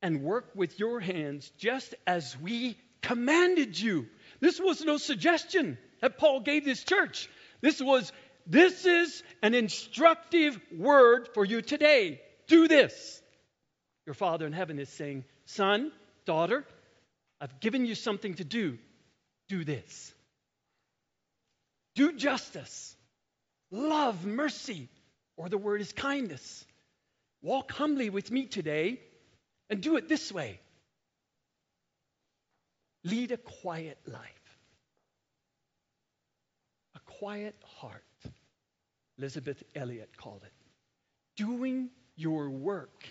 and work with your hands just as we commanded you. This was no suggestion that Paul gave this church. This was, this is an instructive word for you today. Do this. Your Father in heaven is saying, Son, daughter, I've given you something to do. Do this. Do justice. Love mercy, or the word is kindness. Walk humbly with me today and do it this way. Lead a quiet life a quiet heart, Elisabeth Elliot called it. Doing your work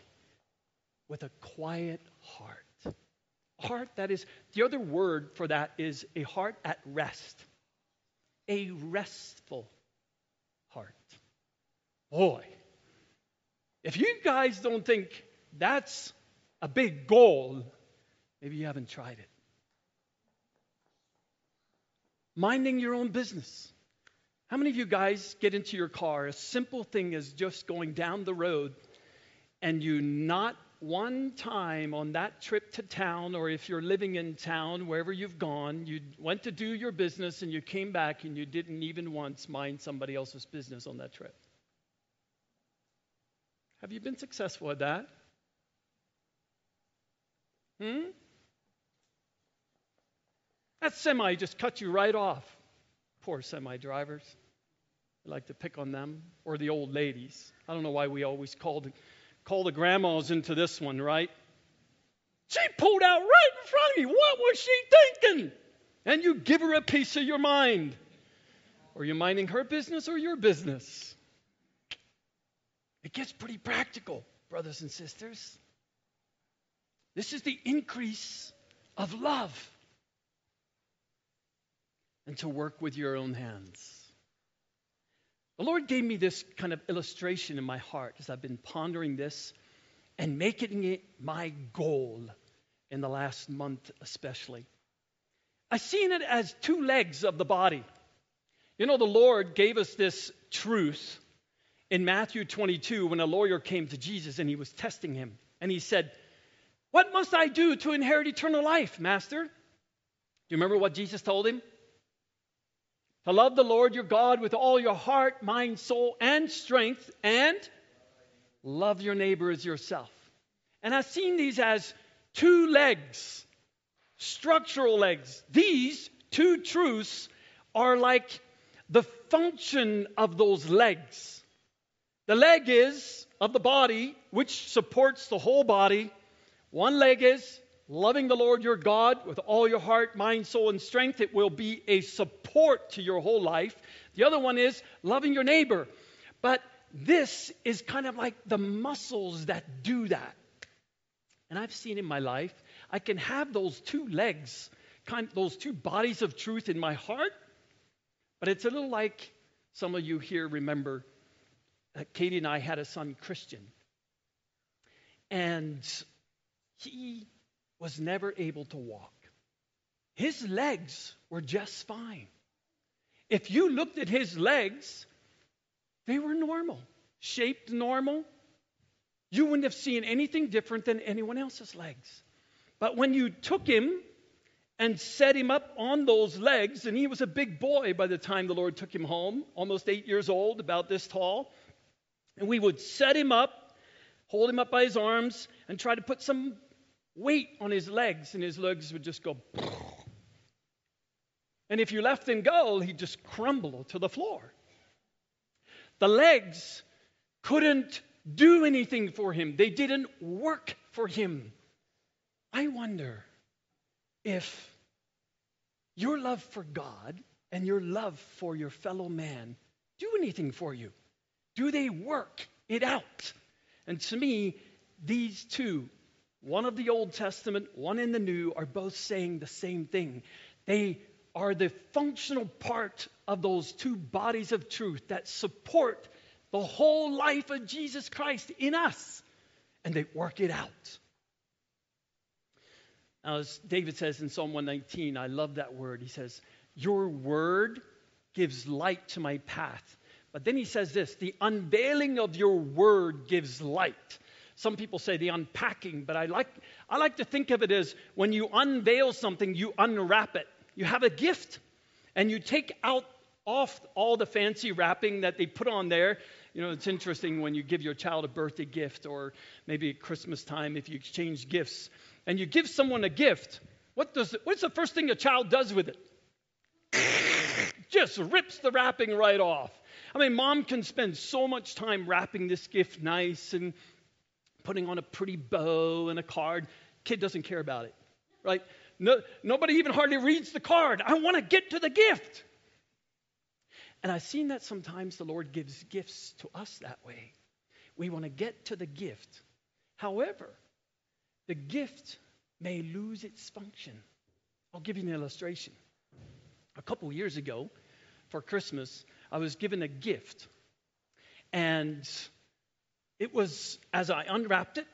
with a quiet heart. Heart that is, the other word for that is a heart at rest. A restful heart. Boy, if you guys don't think that's a big goal, maybe you haven't tried it. Minding your own business. How many of you guys get into your car? A simple thing is just going down the road and you not one time on that trip to town, or if you're living in town, wherever you've gone, you went to do your business and you came back and you didn't even once mind somebody else's business on that trip? Have you been successful at that? Hmm? That semi just cut you right off. Poor semi drivers. I like to pick on them or the old ladies. I don't know why we always called call the grandmas into this one, right? She pulled out right in front of me. What was she thinking? And you give her a piece of your mind. Are you minding her business or your business? It gets pretty practical, brothers and sisters. This is the increase of love and to work with your own hands. The Lord gave me this kind of illustration in my heart as I've been pondering this and making it my goal in the last month, especially. I've seen it as two legs of the body. You know, the Lord gave us this truth in Matthew 22 when a lawyer came to Jesus and he was testing him. And he said, What must I do to inherit eternal life, Master? Do you remember what Jesus told him? To love the Lord your God with all your heart, mind, soul, and strength, and love your neighbor as yourself. And I've seen these as two legs, structural legs. These two truths are like the function of those legs. The leg is of the body, which supports the whole body. One leg is loving the Lord your God with all your heart, mind, soul, and strength, it will be a support to your whole life. The other one is loving your neighbor. But this is kind of like the muscles that do that. And I've seen in my life, I can have those two legs, kind of those two bodies of truth in my heart, but it's a little like some of you here remember that Katie and I had a son, Christian. And he was never able to walk. His legs were just fine. If you looked at his legs, they were normal, shaped normal. You wouldn't have seen anything different than anyone else's legs. But when you took him and set him up on those legs, and he was a big boy by the time the Lord took him home, almost eight years old, about this tall, and we would set him up, hold him up by his arms, and try to put some weight on his legs, and his legs would just go. <laughs> And if you left him go, he'd just crumble to the floor. The legs couldn't do anything for him, they didn't work for him. I wonder if your love for God and your love for your fellow man do anything for you. Do they work it out? And to me, these two one of the Old Testament, one in the New, are both saying the same thing. They are the functional part of those two bodies of truth that support the whole life of Jesus Christ in us, and they work it out. Now, as David says in Psalm 119, I love that word. He says, Your word gives light to my path. But then he says this the unveiling of your word gives light. Some people say the unpacking, but I like, I like to think of it as when you unveil something, you unwrap it. You have a gift, and you take out off all the fancy wrapping that they put on there. You know, it's interesting when you give your child a birthday gift or maybe at Christmas time if you exchange gifts and you give someone a gift. What does it, what's the first thing a child does with it? <laughs> Just rips the wrapping right off. I mean, mom can spend so much time wrapping this gift nice and putting on a pretty bow and a card. Kid doesn't care about it, right? No, nobody even hardly reads the card. I want to get to the gift. And I've seen that sometimes the Lord gives gifts to us that way. We want to get to the gift. However, the gift may lose its function. I'll give you an illustration. A couple years ago, for Christmas, I was given a gift. And it was, as I unwrapped it,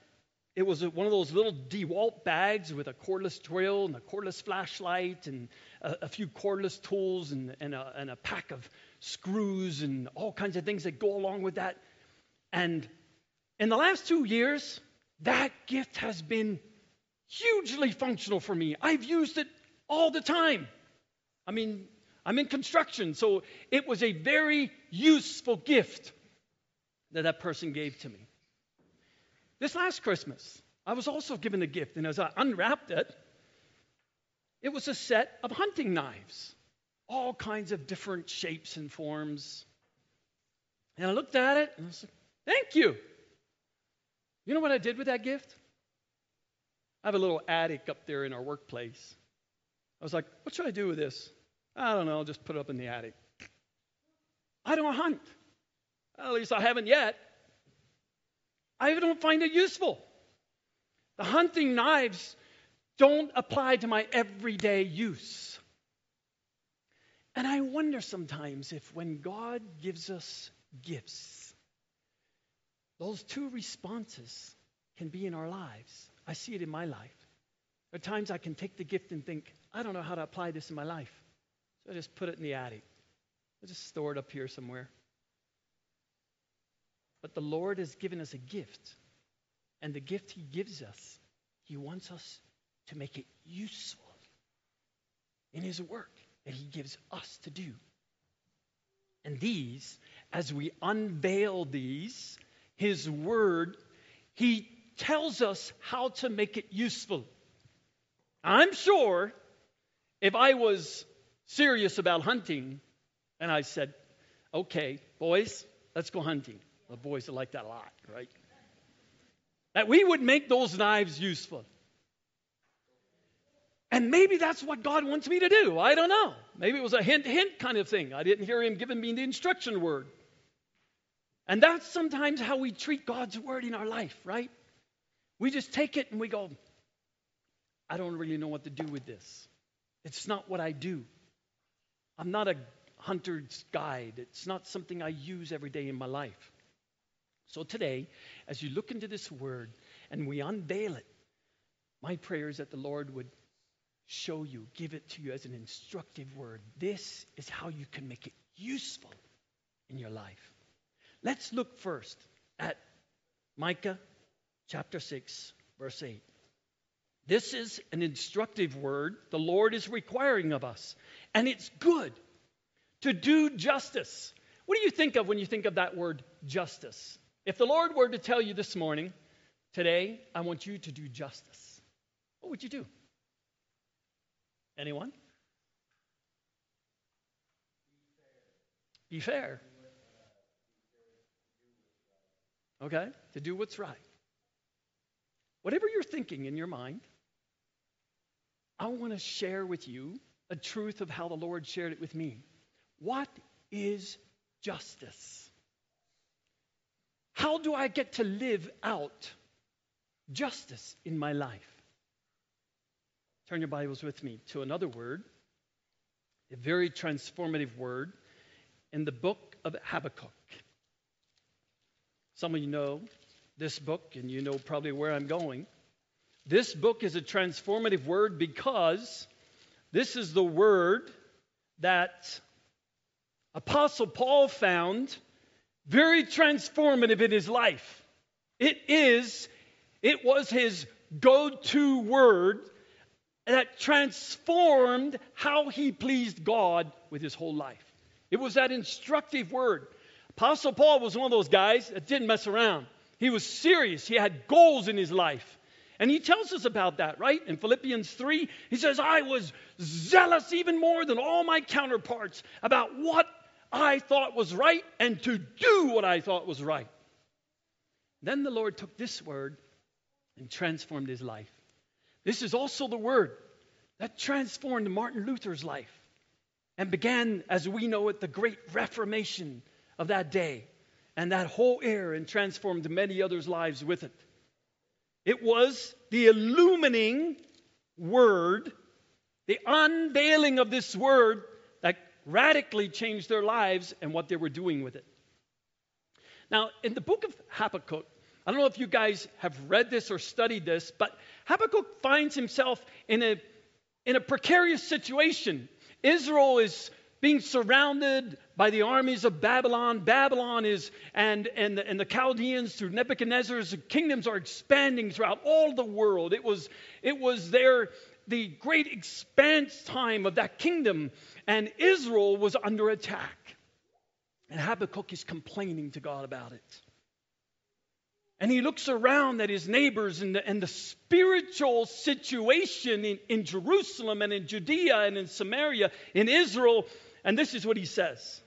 it was one of those little DeWalt bags with a cordless drill and a cordless flashlight and a, a few cordless tools and, and, a, and a pack of screws and all kinds of things that go along with that. And In the last two years, that gift has been hugely functional for me. I've used it all the time. I mean, I'm in construction, so it was a very useful gift that that person gave to me. This last Christmas, I was also given a gift, and as I unwrapped it, it was a set of hunting knives, all kinds of different shapes and forms. And I looked at it and I said, Thank you. You know what I did with that gift? I have a little attic up there in our workplace. I was like, What should I do with this? I don't know, I'll just put it up in the attic. I don't hunt. At least I haven't yet. I don't find it useful. The hunting knives don't apply to my everyday use. And I wonder sometimes if when God gives us gifts, those two responses can be in our lives. I see it in my life. There are times I can take the gift and think, I don't know how to apply this in my life. So I just put it in the attic. I just store it up here somewhere. But the Lord has given us a gift. And the gift He gives us, He wants us to make it useful in His work that He gives us to do. And these, as we unveil these, His Word, He tells us how to make it useful. I'm sure if I was serious about hunting and I said, okay, boys, let's go hunting. The boys like that a lot, right? That we would make those knives useful. And maybe that's what God wants me to do. I don't know. Maybe it was a hint, hint kind of thing. I didn't hear Him giving me the instruction word. And that's sometimes how we treat God's word in our life, right? We just take it and we go, I don't really know what to do with this. It's not what I do. I'm not a hunter's guide. It's not something I use every day in my life. So today, as you look into this word and we unveil it, my prayer is that the Lord would show you, give it to you as an instructive word. This is how you can make it useful in your life. Let's look first at Micah chapter 6, verse 8. This is an instructive word the Lord is requiring of us, and it's good to do justice. What do you think of when you think of that word justice? If the Lord were to tell you this morning, today, I want you to do justice, what would you do? Anyone? Be fair. Okay? To do what's right. Whatever you're thinking in your mind, I want to share with you a truth of how the Lord shared it with me. What is justice? How do I get to live out justice in my life? Turn your Bibles with me to another word, a very transformative word in the book of Habakkuk. Some of you know this book, and you know probably where I'm going. This book is a transformative word because this is the word that Apostle Paul found very transformative in his life. It is, it was his go to word that transformed how he pleased God with his whole life. It was that instructive word. Apostle Paul was one of those guys that didn't mess around. He was serious, he had goals in his life. And he tells us about that, right? In Philippians 3, he says, I was zealous even more than all my counterparts about what I thought was right and to do what I thought was right. Then the Lord took this word and transformed his life. This is also the word that transformed Martin Luther's life and began, as we know it, the great Reformation of that day and that whole era and transformed many others' lives with it. It was the illumining word, the unveiling of this word radically changed their lives and what they were doing with it. Now, in the book of Habakkuk, I don't know if you guys have read this or studied this, but Habakkuk finds himself in a, in a precarious situation. Israel is being surrounded by the armies of Babylon. Babylon is, and, and, the, and the Chaldeans through Nebuchadnezzar's kingdoms are expanding throughout all the world. It was, it was their, the great expanse time of that kingdom, and Israel was under attack. And Habakkuk is complaining to God about it. And he looks around at his neighbors and the, and the spiritual situation in, in Jerusalem and in Judea and in Samaria, in Israel, and this is what he says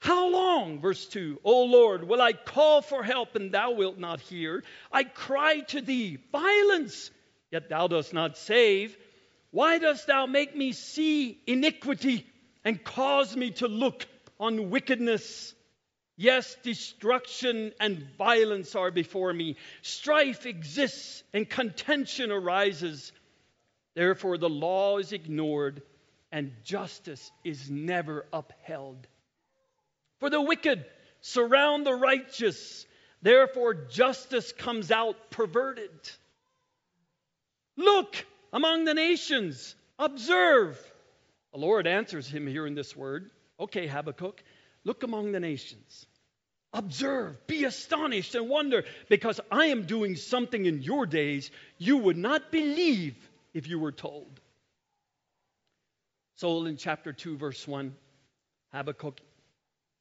How long, verse 2, O Lord, will I call for help and thou wilt not hear? I cry to thee, violence, yet thou dost not save. Why dost thou make me see iniquity and cause me to look on wickedness? Yes, destruction and violence are before me. Strife exists and contention arises. Therefore, the law is ignored and justice is never upheld. For the wicked surround the righteous, therefore justice comes out perverted. Look among the nations, observe. The Lord answers him here in this word. Okay, Habakkuk, look among the nations. Observe, be astonished, and wonder, because I am doing something in your days you would not believe if you were told. So in chapter 2, verse 1, Habakkuk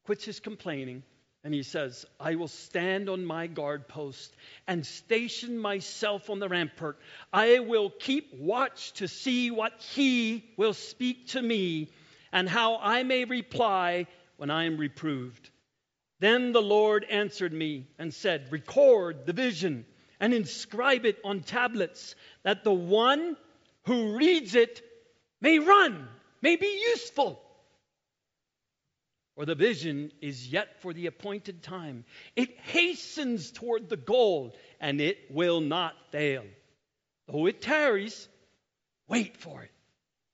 quits his complaining and he says, I will stand on my guard post and station myself on the rampart. I will keep watch to see what he will speak to me and how I may reply when I am reproved. Then the Lord answered me and said, Record the vision and inscribe it on tablets, that the one who reads it may run may be useful. Or the vision is yet for the appointed time. It hastens toward the goal, and it will not fail. Though it tarries, wait for it,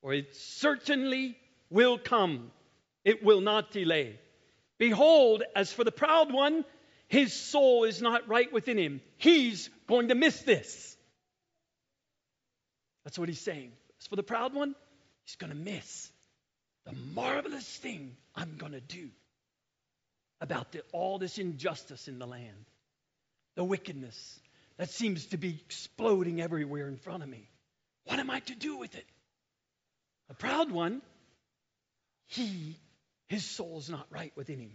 for it certainly will come. It will not delay. Behold, as for the proud one, his soul is not right within him. He's going to miss this. That's what he's saying. As for the proud one, he's going to miss the marvelous thing I'm going to do about the, all this injustice in the land, the wickedness that seems to be exploding everywhere in front of me. What am I to do with it? A proud one, he, his soul's not right within him.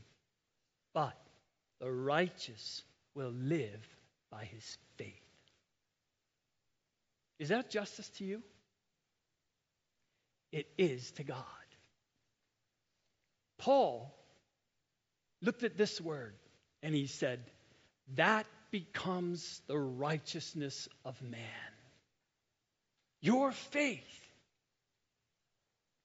But the righteous will live by his faith. Is that justice to you? It is to God. Paul looked at this word and he said, That becomes the righteousness of man. Your faith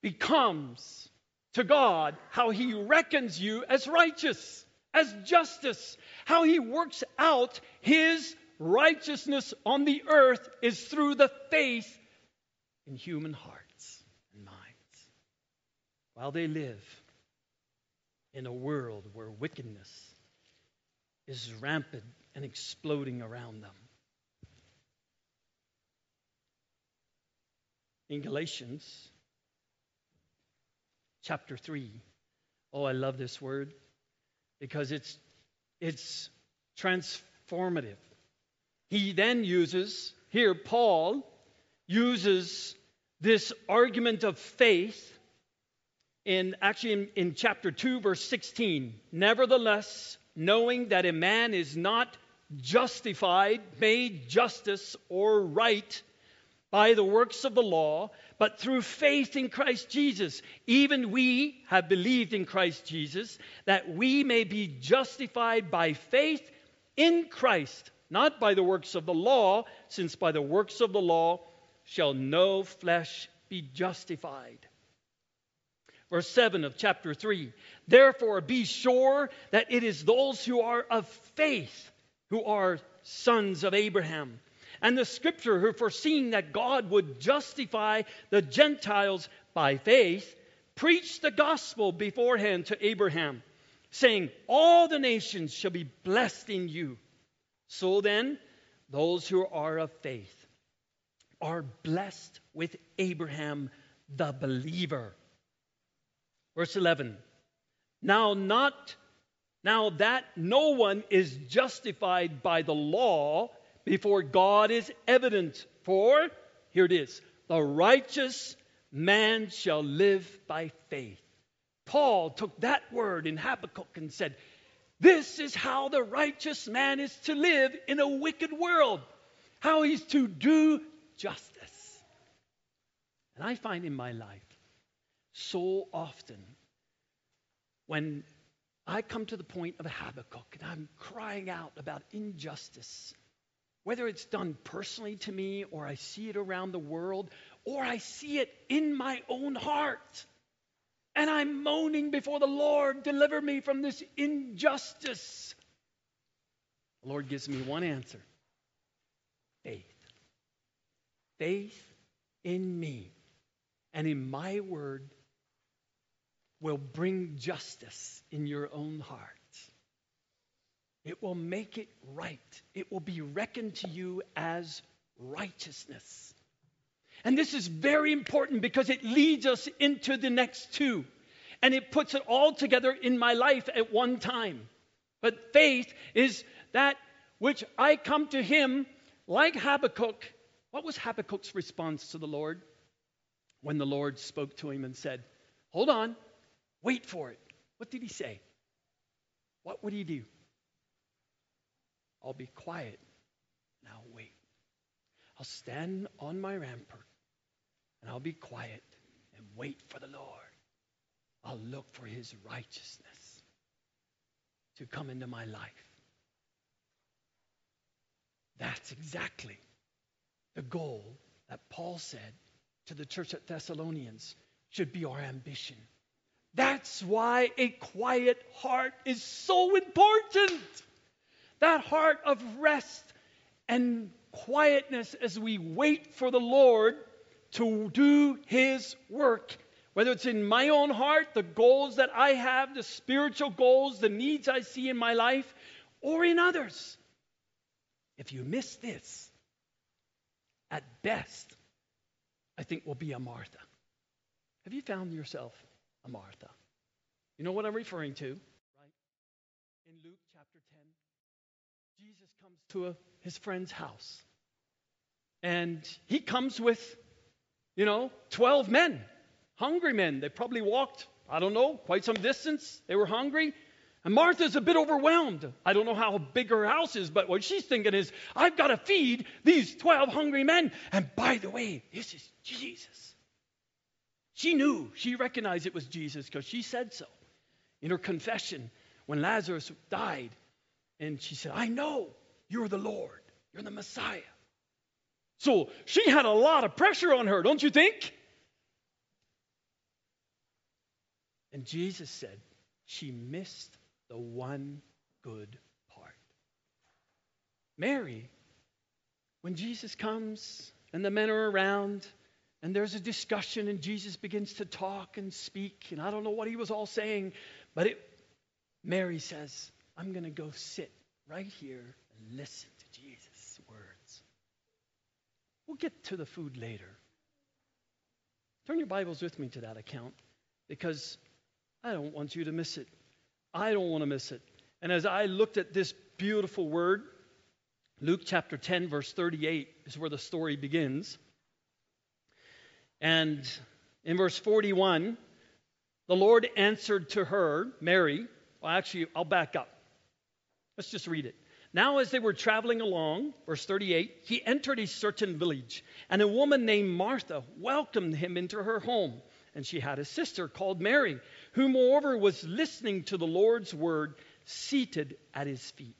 becomes to God how he reckons you as righteous, as justice, how he works out his righteousness on the earth is through the faith in human hearts and minds while they live in a world where wickedness is rampant and exploding around them. In Galatians chapter 3, oh, I love this word because it's, it's transformative. He then uses, here, Paul uses this argument of faith in actually in, in chapter 2 verse 16 nevertheless knowing that a man is not justified made justice or right by the works of the law but through faith in Christ Jesus even we have believed in Christ Jesus that we may be justified by faith in Christ not by the works of the law since by the works of the law shall no flesh be justified verse 7 of chapter 3. Therefore, be sure that it is those who are of faith who are sons of Abraham. And the scripture, who foreseeing that God would justify the Gentiles by faith, preached the gospel beforehand to Abraham, saying, All the nations shall be blessed in you. So then, those who are of faith are blessed with Abraham the believer. Verse 11. Now not now that no one is justified by the law before God is evident. For here it is, the righteous man shall live by faith. Paul took that word in Habakkuk and said, This is how the righteous man is to live in a wicked world, how he's to do justice. And I find in my life so often when I come to the point of Habakkuk and I'm crying out about injustice, whether it's done personally to me or I see it around the world or I see it in my own heart. And I'm moaning before the Lord, deliver me from this injustice. The Lord gives me one answer faith. Faith in me and in my word will bring justice in your own heart. It will make it right. It will be reckoned to you as righteousness. And this is very important because it leads us into the next two. And it puts it all together in my life at one time. But faith is that which I come to Him like Habakkuk. What was Habakkuk's response to the Lord? When the Lord spoke to him and said, Hold on, Wait for it. What did he say? What would he do? I'll be quiet and I'll wait. I'll stand on my rampart and I'll be quiet and wait for the Lord. I'll look for his righteousness to come into my life. That's exactly the goal that Paul said to the church at Thessalonians should be our ambition. That's why a quiet heart is so important. That heart of rest and quietness as we wait for the Lord to do His work. Whether it's in my own heart, the goals that I have, the spiritual goals, the needs I see in my life, or in others. If you miss this, at best, I think we'll be a Martha. Have you found yourself a Martha. You know what I'm referring to, right? In Luke chapter 10, Jesus comes to a, his friend's house. And he comes with, you know, 12 men, hungry men. They probably walked, I don't know, quite some distance. They were hungry. And Martha's a bit overwhelmed. I don't know how big her house is, but what she's thinking is, I've got to feed these 12 hungry men. And by the way, this is Jesus. She knew, she recognized it was Jesus because she said so in her confession when Lazarus died. And she said, I know you're the Lord, you're the Messiah. So she had a lot of pressure on her, don't you think? And Jesus said she missed the one good part. Mary, when Jesus comes and the men are around, and there's a discussion, and Jesus begins to talk and speak. And I don't know what he was all saying, but it, Mary says, I'm going to go sit right here and listen to Jesus' words. We'll get to the food later. Turn your Bibles with me to that account because I don't want you to miss it. I don't want to miss it. And as I looked at this beautiful word, Luke chapter 10, verse 38 is where the story begins. And in verse 41, the Lord answered to her, Mary. Well, actually, I'll back up. Let's just read it. Now, as they were traveling along, verse 38, he entered a certain village, and a woman named Martha welcomed him into her home. And she had a sister called Mary, who, moreover, was listening to the Lord's word, seated at his feet.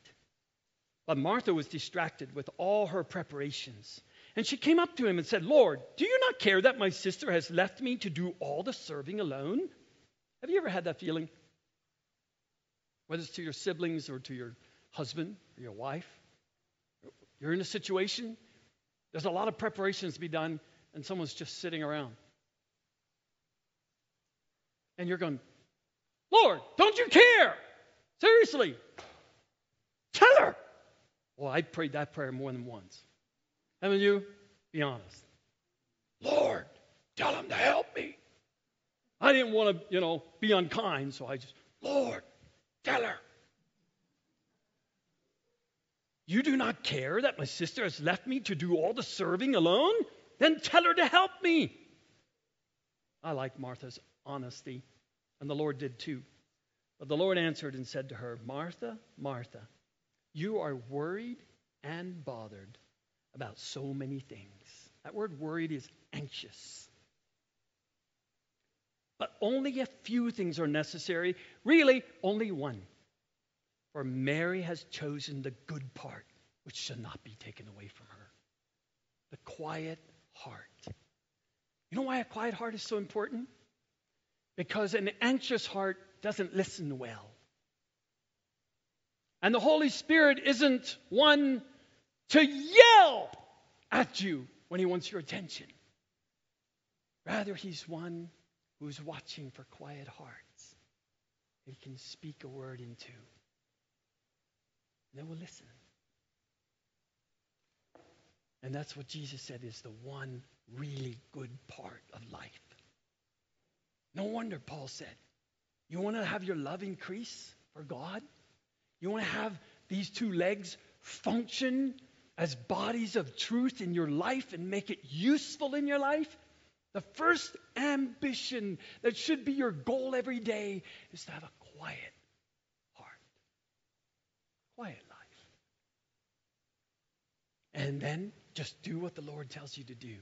But Martha was distracted with all her preparations. And she came up to him and said, Lord, do you not care that my sister has left me to do all the serving alone? Have you ever had that feeling? Whether it's to your siblings or to your husband or your wife. You're in a situation, there's a lot of preparations to be done, and someone's just sitting around. And you're going, Lord, don't you care? Seriously. Tell her. Well, I prayed that prayer more than once. Haven't you? Be honest. Lord, tell him to help me. I didn't want to, you know, be unkind, so I just, Lord, tell her. You do not care that my sister has left me to do all the serving alone? Then tell her to help me. I like Martha's honesty, and the Lord did too. But the Lord answered and said to her, Martha, Martha, you are worried and bothered about so many things. That word worried is anxious. But only a few things are necessary. Really, only one. For Mary has chosen the good part, which shall not be taken away from her the quiet heart. You know why a quiet heart is so important? Because an anxious heart doesn't listen well. And the Holy Spirit isn't one to yell at you when he wants your attention. Rather, he's one who's watching for quiet hearts he can speak a word into. And then we'll listen. And that's what Jesus said is the one really good part of life. No wonder Paul said, You want to have your love increase for God? You want to have these two legs function as bodies of truth in your life and make it useful in your life? The first ambition that should be your goal every day is to have a quiet heart, quiet life. And then just do what the Lord tells you to do.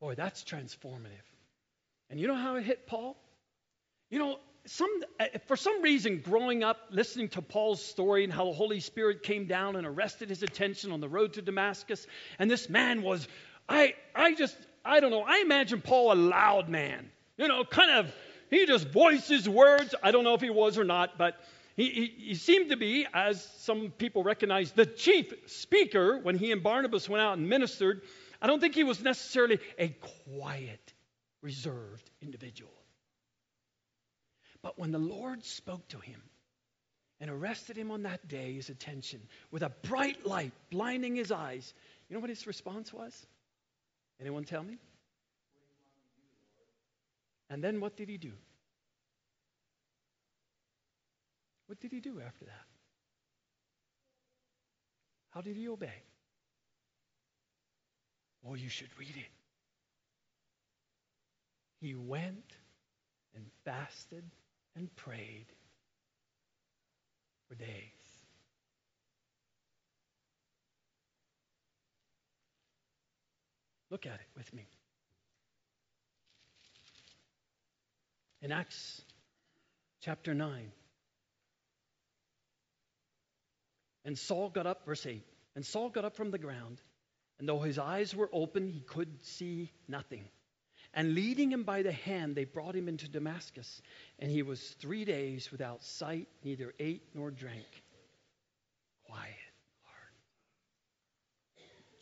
Boy, that's transformative. And you know how it hit Paul? You know, some, uh, for some reason, growing up, listening to Paul's story and how the Holy Spirit came down and arrested his attention on the road to Damascus, and this man was, I, I just, I don't know, I imagine Paul a loud man. You know, kind of, he just voices words. I don't know if he was or not, but he, he, he, seemed to be, as some people recognize, the chief speaker when he and Barnabas went out and ministered. I don't think he was necessarily a quiet, reserved individual. But when the Lord spoke to him and arrested him on that day, his attention, with a bright light blinding his eyes, you know what his response was? Anyone tell me? And then what did he do? What did he do after that? How did he obey? Oh, you should read it. He went and fasted and prayed for days. Look at it with me. In Acts chapter 9. And Saul got up, verse 8. And Saul got up from the ground, and though his eyes were open, he could see nothing. And leading him by the hand, they brought him into Damascus. And he was three days without sight, neither ate nor drank. Quiet heart.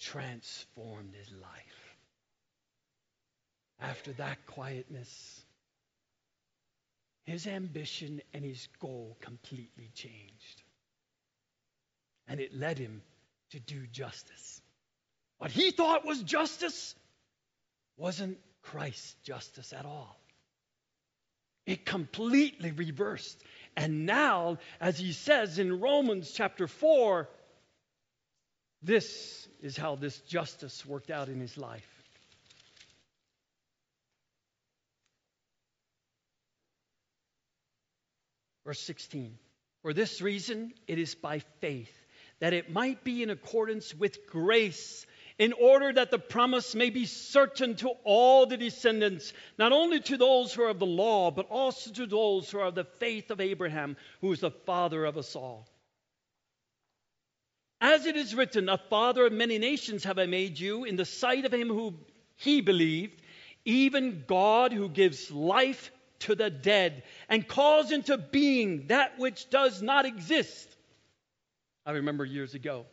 Transformed his life. After that quietness, his ambition and his goal completely changed. And it led him to do justice. What he thought was justice wasn't Christ's justice at all. It completely reversed. And now, as he says in Romans chapter 4, this is how this justice worked out in his life. Verse 16 For this reason, it is by faith, that it might be in accordance with grace in order that the promise may be certain to all the descendants, not only to those who are of the law, but also to those who are of the faith of Abraham, who is the father of us all. As it is written, A father of many nations have I made you in the sight of him who he believed, even God who gives life to the dead and calls into being that which does not exist. I remember years ago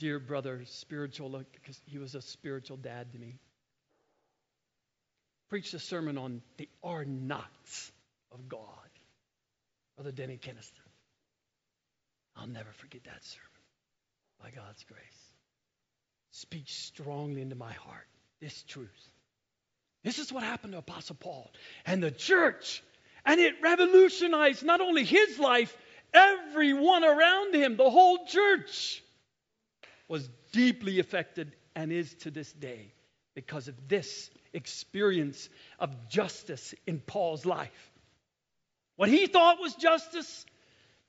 dear brother, spiritual, because he was a spiritual dad to me. Preached a sermon on the are nots of God. Brother Denny Kenniston. I'll never forget that sermon by God's grace. Speaks strongly into my heart this truth. This is what happened to Apostle Paul and the church. And it revolutionized not only his life, everyone around him, the whole church was deeply affected and is to this day because of this experience of justice in Paul's life. What he thought was justice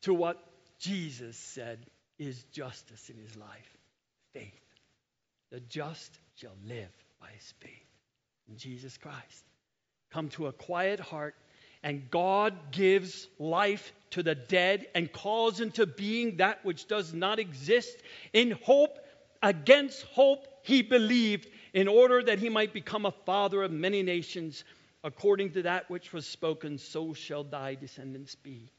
to what Jesus said is justice in his life faith. The just shall live by his faith in Jesus Christ. Come to a quiet heart, and God gives life to the dead and calls into being that which does not exist. In hope, against hope, he believed in order that he might become a father of many nations. According to that which was spoken, so shall thy descendants be.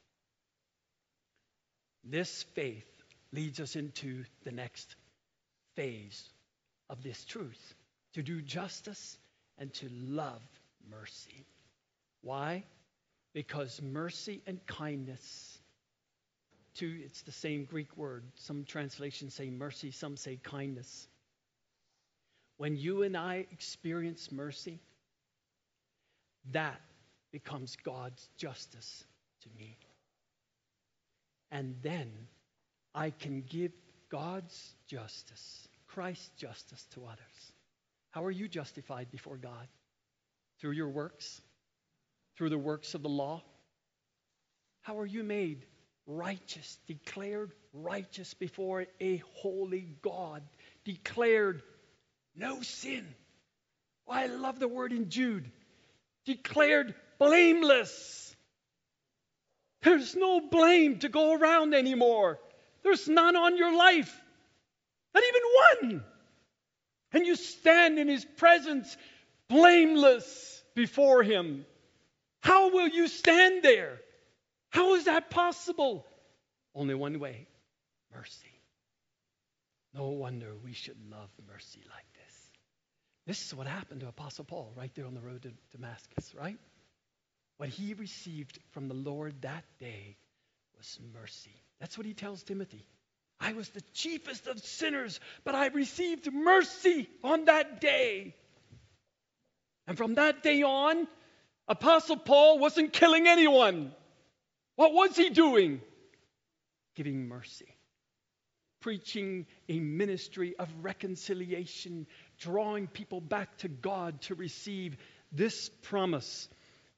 This faith leads us into the next phase of this truth to do justice and to love mercy. Why? Because mercy and kindness, two, it's the same Greek word. Some translations say mercy, some say kindness. When you and I experience mercy, that becomes God's justice to me. And then I can give God's justice, Christ's justice to others. How are you justified before God? Through your works? Through the works of the law? How are you made righteous, declared righteous before a holy God, declared no sin? I love the word in Jude. Declared blameless. There's no blame to go around anymore. There's none on your life. Not even one. And you stand in his presence blameless before him. How will you stand there? How is that possible? Only one way mercy. No wonder we should love mercy like this. This is what happened to Apostle Paul right there on the road to Damascus, right? What he received from the Lord that day was mercy. That's what he tells Timothy. I was the chiefest of sinners, but I received mercy on that day. And from that day on, Apostle Paul wasn't killing anyone. What was he doing? Giving mercy, preaching a ministry of reconciliation, drawing people back to God to receive this promise.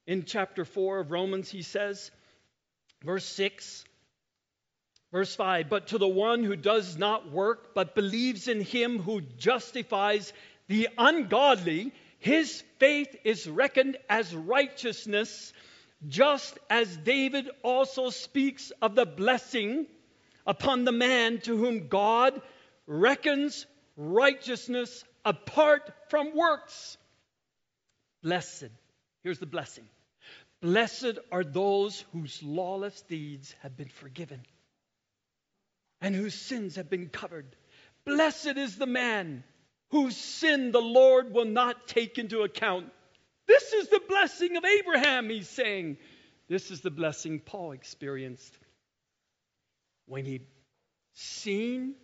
In chapter 4 of Romans, he says, verse 6, Verse 5 But to the one who does not work, but believes in him who justifies the ungodly, his faith is reckoned as righteousness, just as David also speaks of the blessing upon the man to whom God reckons righteousness apart from works. Blessed, here's the blessing. Blessed are those whose lawless deeds have been forgiven and whose sins have been covered. Blessed is the man whose sin the Lord will not take into account. This is the blessing of Abraham, he's saying. This is the blessing Paul experienced when he seen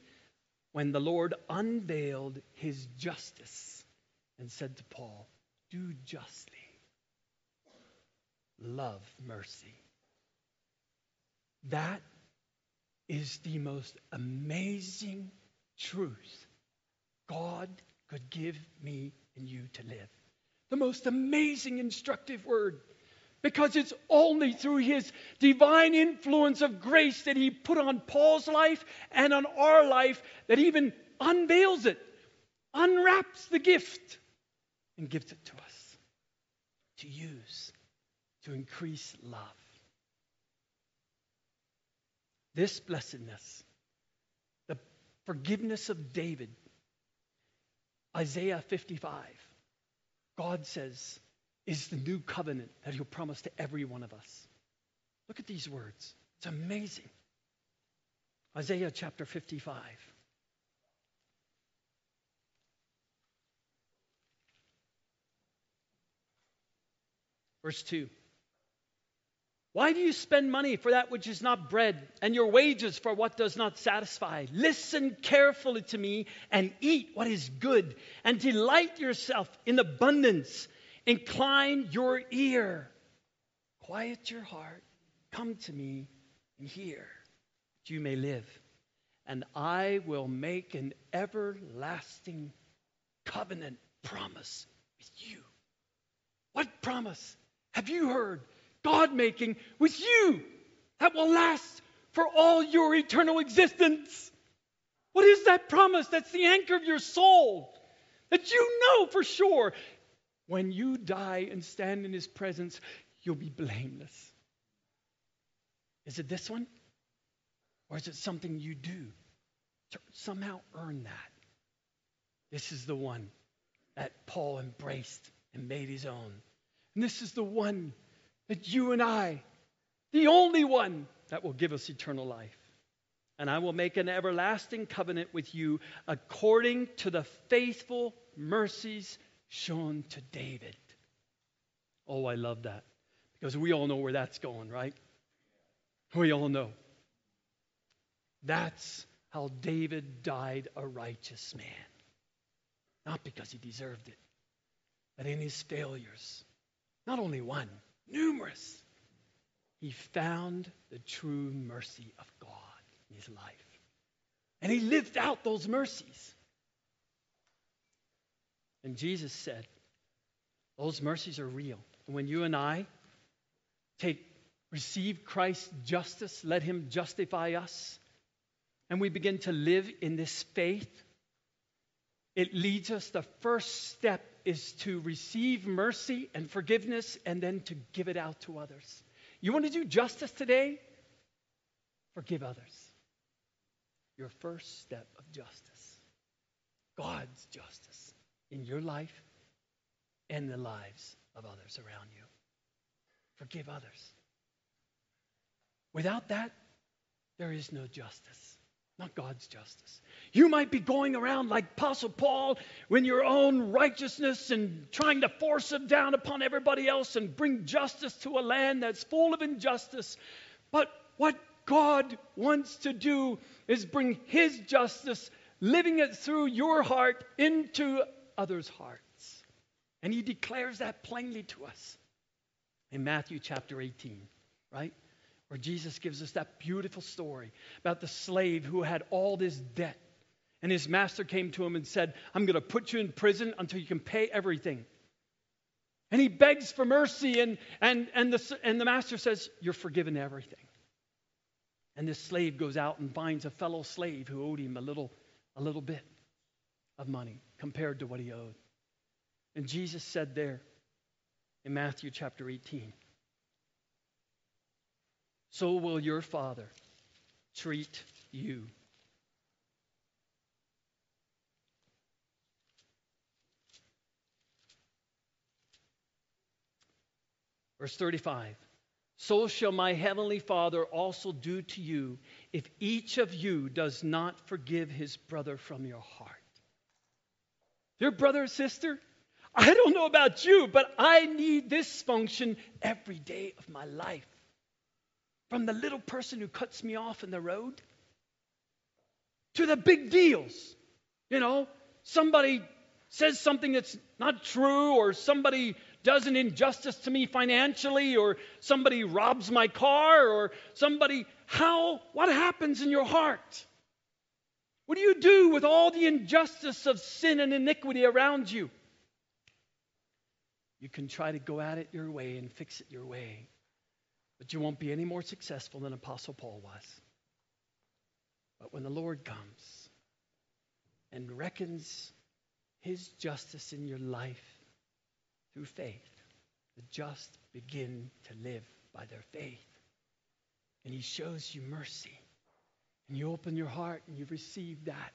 when the Lord unveiled his justice and said to Paul, Do justly, love mercy. That is the most amazing truth God could give me and you to live. The most amazing instructive word. Because it's only through his divine influence of grace that he put on Paul's life and on our life that even unveils it, unwraps the gift, and gives it to us to use to increase love. This blessedness, the forgiveness of David, Isaiah 55, God says, is the new covenant that He'll promise to every one of us. Look at these words. It's amazing. Isaiah chapter 55. Verse 2. Why do you spend money for that which is not bread, and your wages for what does not satisfy? Listen carefully to me and eat what is good, and delight yourself in abundance, Incline your ear. Quiet your heart. Come to me and hear that you may live. And I will make an everlasting covenant promise with you. What promise have you heard God making with you that will last for all your eternal existence? What is that promise? That's the anchor of your soul. That you know for sure when you die and stand in his presence, you'll be blameless. Is it this one? Or is it something you do to somehow earn that? This is the one that Paul embraced and made his own. And this is the one that you and I, the only one that will give us eternal life. And I will make an everlasting covenant with you according to the faithful mercies shown to David. Oh, I love that. Because we all know where that's going, right? We all know. That's how David died a righteous man. Not because he deserved it, but in his failures. Not only one, numerous. He found the true mercy of God in his life. And he lived out those mercies. And Jesus said, those mercies are real. And when you and I take receive Christ's justice, let him justify us, and we begin to live in this faith, it leads us, the first step is to receive mercy and forgiveness and then to give it out to others. You want to do justice today? Forgive others. Your first step of justice. God's justice in your life and the lives of others around you. Forgive others. Without that, there is no justice, not God's justice. You might be going around like Apostle Paul in your own righteousness and trying to force it down upon everybody else and bring justice to a land that's full of injustice. But what God wants to do is bring His justice, living it through your heart into others' hearts. And He declares that plainly to us in Matthew chapter 18, right? Where Jesus gives us that beautiful story about the slave who had all this debt. And his master came to him and said, I'm going to put you in prison until you can pay everything. And he begs for mercy, and, and, and, the, and the master says, You're forgiven everything. And this slave goes out and finds a fellow slave who owed him a little, a little bit of money compared to what he owed. And Jesus said there in Matthew chapter 18, so will your Father treat you. Verse 35 So shall my heavenly Father also do to you if each of you does not forgive his brother from your heart. Dear brother or sister, I don't know about you, but I need this function every day of my life. From the little person who cuts me off in the road to the big deals. You know, somebody says something that's not true, or somebody does an injustice to me financially, or somebody robs my car, or somebody. How? What happens in your heart? What do you do with all the injustice of sin and iniquity around you? You can try to go at it your way and fix it your way. But you won't be any more successful than Apostle Paul was. But when the Lord comes and reckons his justice in your life through faith, the just begin to live by their faith. And he shows you mercy. And you open your heart and you receive that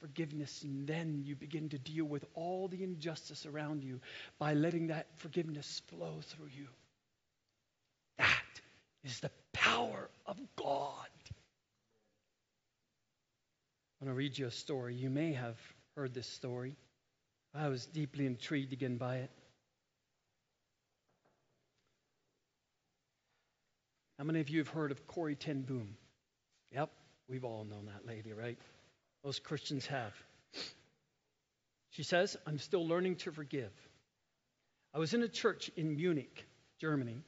forgiveness, and then you begin to deal with all the injustice around you by letting that forgiveness flow through you. That is the power of God. I'm going to read you a story. You may have heard this story. I was deeply intrigued again by it. How many of you have heard of Corrie ten Boom? Yep, we've all known that lady, right? Most Christians have. She says, I'm still learning to forgive. I was in a church in Munich, Germany,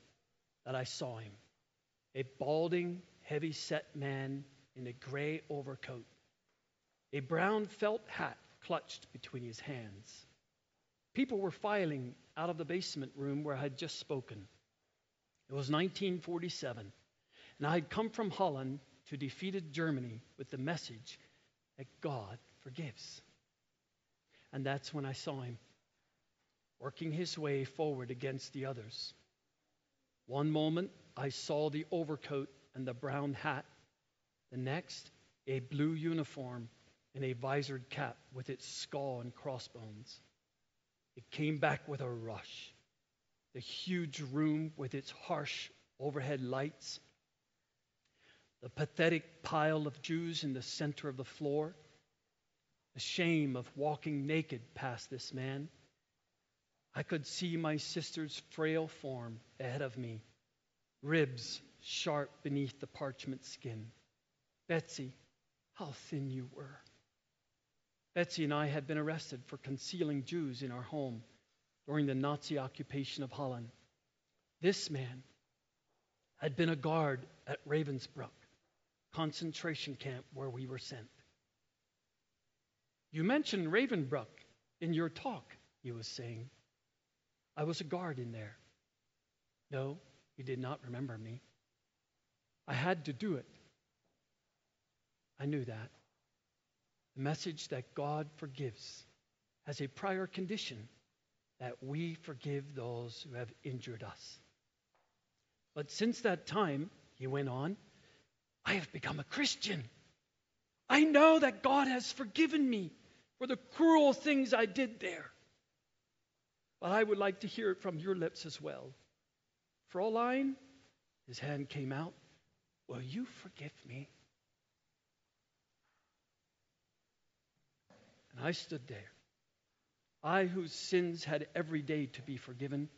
that I saw him. A balding, heavy set man in a gray overcoat, a brown felt hat clutched between his hands. People were filing out of the basement room where I had just spoken. It was 1947, and I had come from Holland to defeated Germany with the message that God forgives. And that's when I saw him working his way forward against the others. One moment, I saw the overcoat and the brown hat. The next, a blue uniform and a visored cap with its skull and crossbones. It came back with a rush. The huge room with its harsh overhead lights, the pathetic pile of Jews in the center of the floor, the shame of walking naked past this man. I could see my sister's frail form ahead of me, ribs sharp beneath the parchment skin. Betsie, how thin you were. Betsie and I had been arrested for concealing Jews in our home during the Nazi occupation of Holland. This man had been a guard at Ravensbrück, concentration camp where we were sent. You mentioned Ravensbrück in your talk, he was saying. I was a guard in there. No, he did not remember me. I had to do it. I knew that. The message that God forgives has a prior condition that we forgive those who have injured us. But since that time, he went on, I have become a Christian. I know that God has forgiven me for the cruel things I did there. But I would like to hear it from your lips as well. Fraulein, his hand came out, will you forgive me? And I stood there. I, whose sins had every day to be forgiven,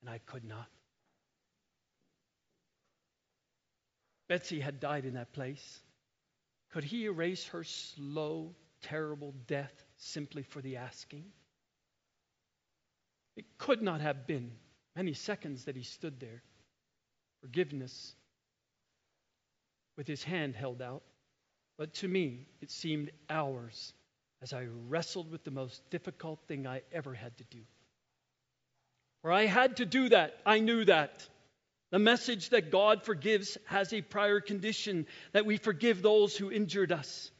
and I could not. Betsie had died in that place. Could he erase her slow, terrible death simply for the asking? It could not have been many seconds that he stood there. Forgiveness with his hand held out. But to me, it seemed hours as I wrestled with the most difficult thing I ever had to do. For I had to do that. I knew that. The message that God forgives has a prior condition that we forgive those who injured us.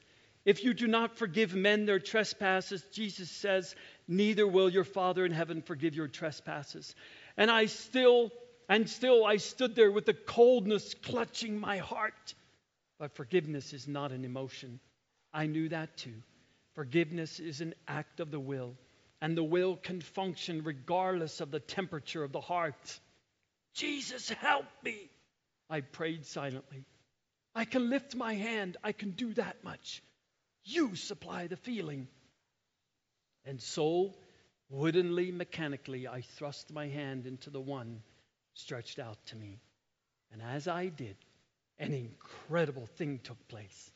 If you do not forgive men their trespasses, Jesus says, neither will your Father in heaven forgive your trespasses. And I still, and still, I stood there with the coldness clutching my heart. But forgiveness is not an emotion. I knew that too. Forgiveness is an act of the will, and the will can function regardless of the temperature of the heart. Jesus, help me! I prayed silently. I can lift my hand, I can do that much. You supply the feeling. And so, woodenly, mechanically, I thrust my hand into the one stretched out to me. And as I did, an incredible thing took place.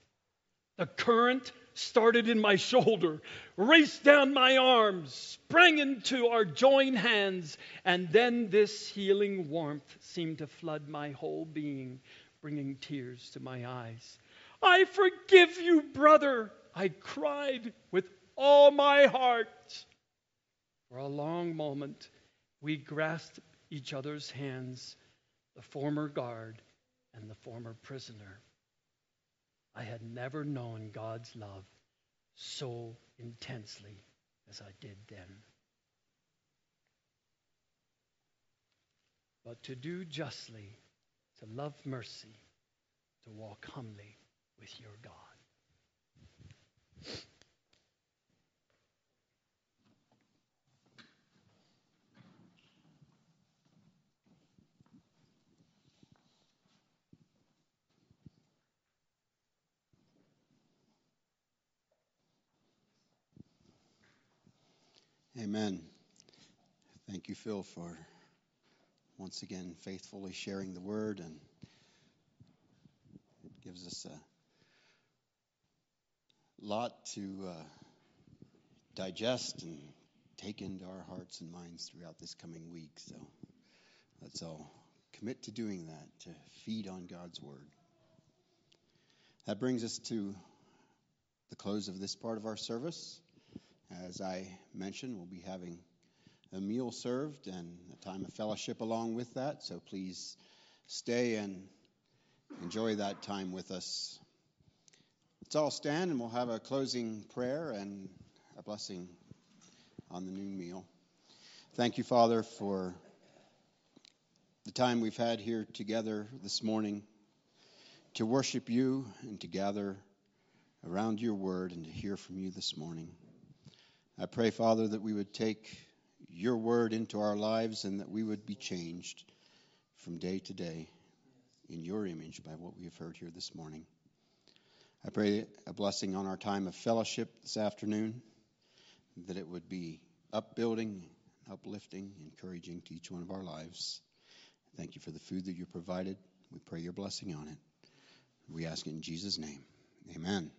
The current started in my shoulder, raced down my arms, sprang into our joined hands, and then this healing warmth seemed to flood my whole being, bringing tears to my eyes. I forgive you, brother, I cried with all my heart. For a long moment, we grasped each other's hands, the former guard and the former prisoner. I had never known God's love so intensely as I did then. But to do justly, to love mercy, to walk humbly with your God. Amen. Thank you, Phil, for once again faithfully sharing the word and it gives us a lot to uh, digest and take into our hearts and minds throughout this coming week. So let's all commit to doing that, to feed on God's Word. That brings us to the close of this part of our service. As I mentioned, we'll be having a meal served and a time of fellowship along with that. So please stay and enjoy that time with us. Let's all stand and we'll have a closing prayer and a blessing on the noon meal. Thank you, Father, for the time we've had here together this morning to worship you and to gather around your word and to hear from you this morning. I pray, Father, that we would take your word into our lives and that we would be changed from day to day in your image by what we have heard here this morning. I pray a blessing on our time of fellowship this afternoon, that it would be upbuilding, uplifting, encouraging to each one of our lives. Thank you for the food that you provided. We pray your blessing on it. We ask it in Jesus' name. Amen.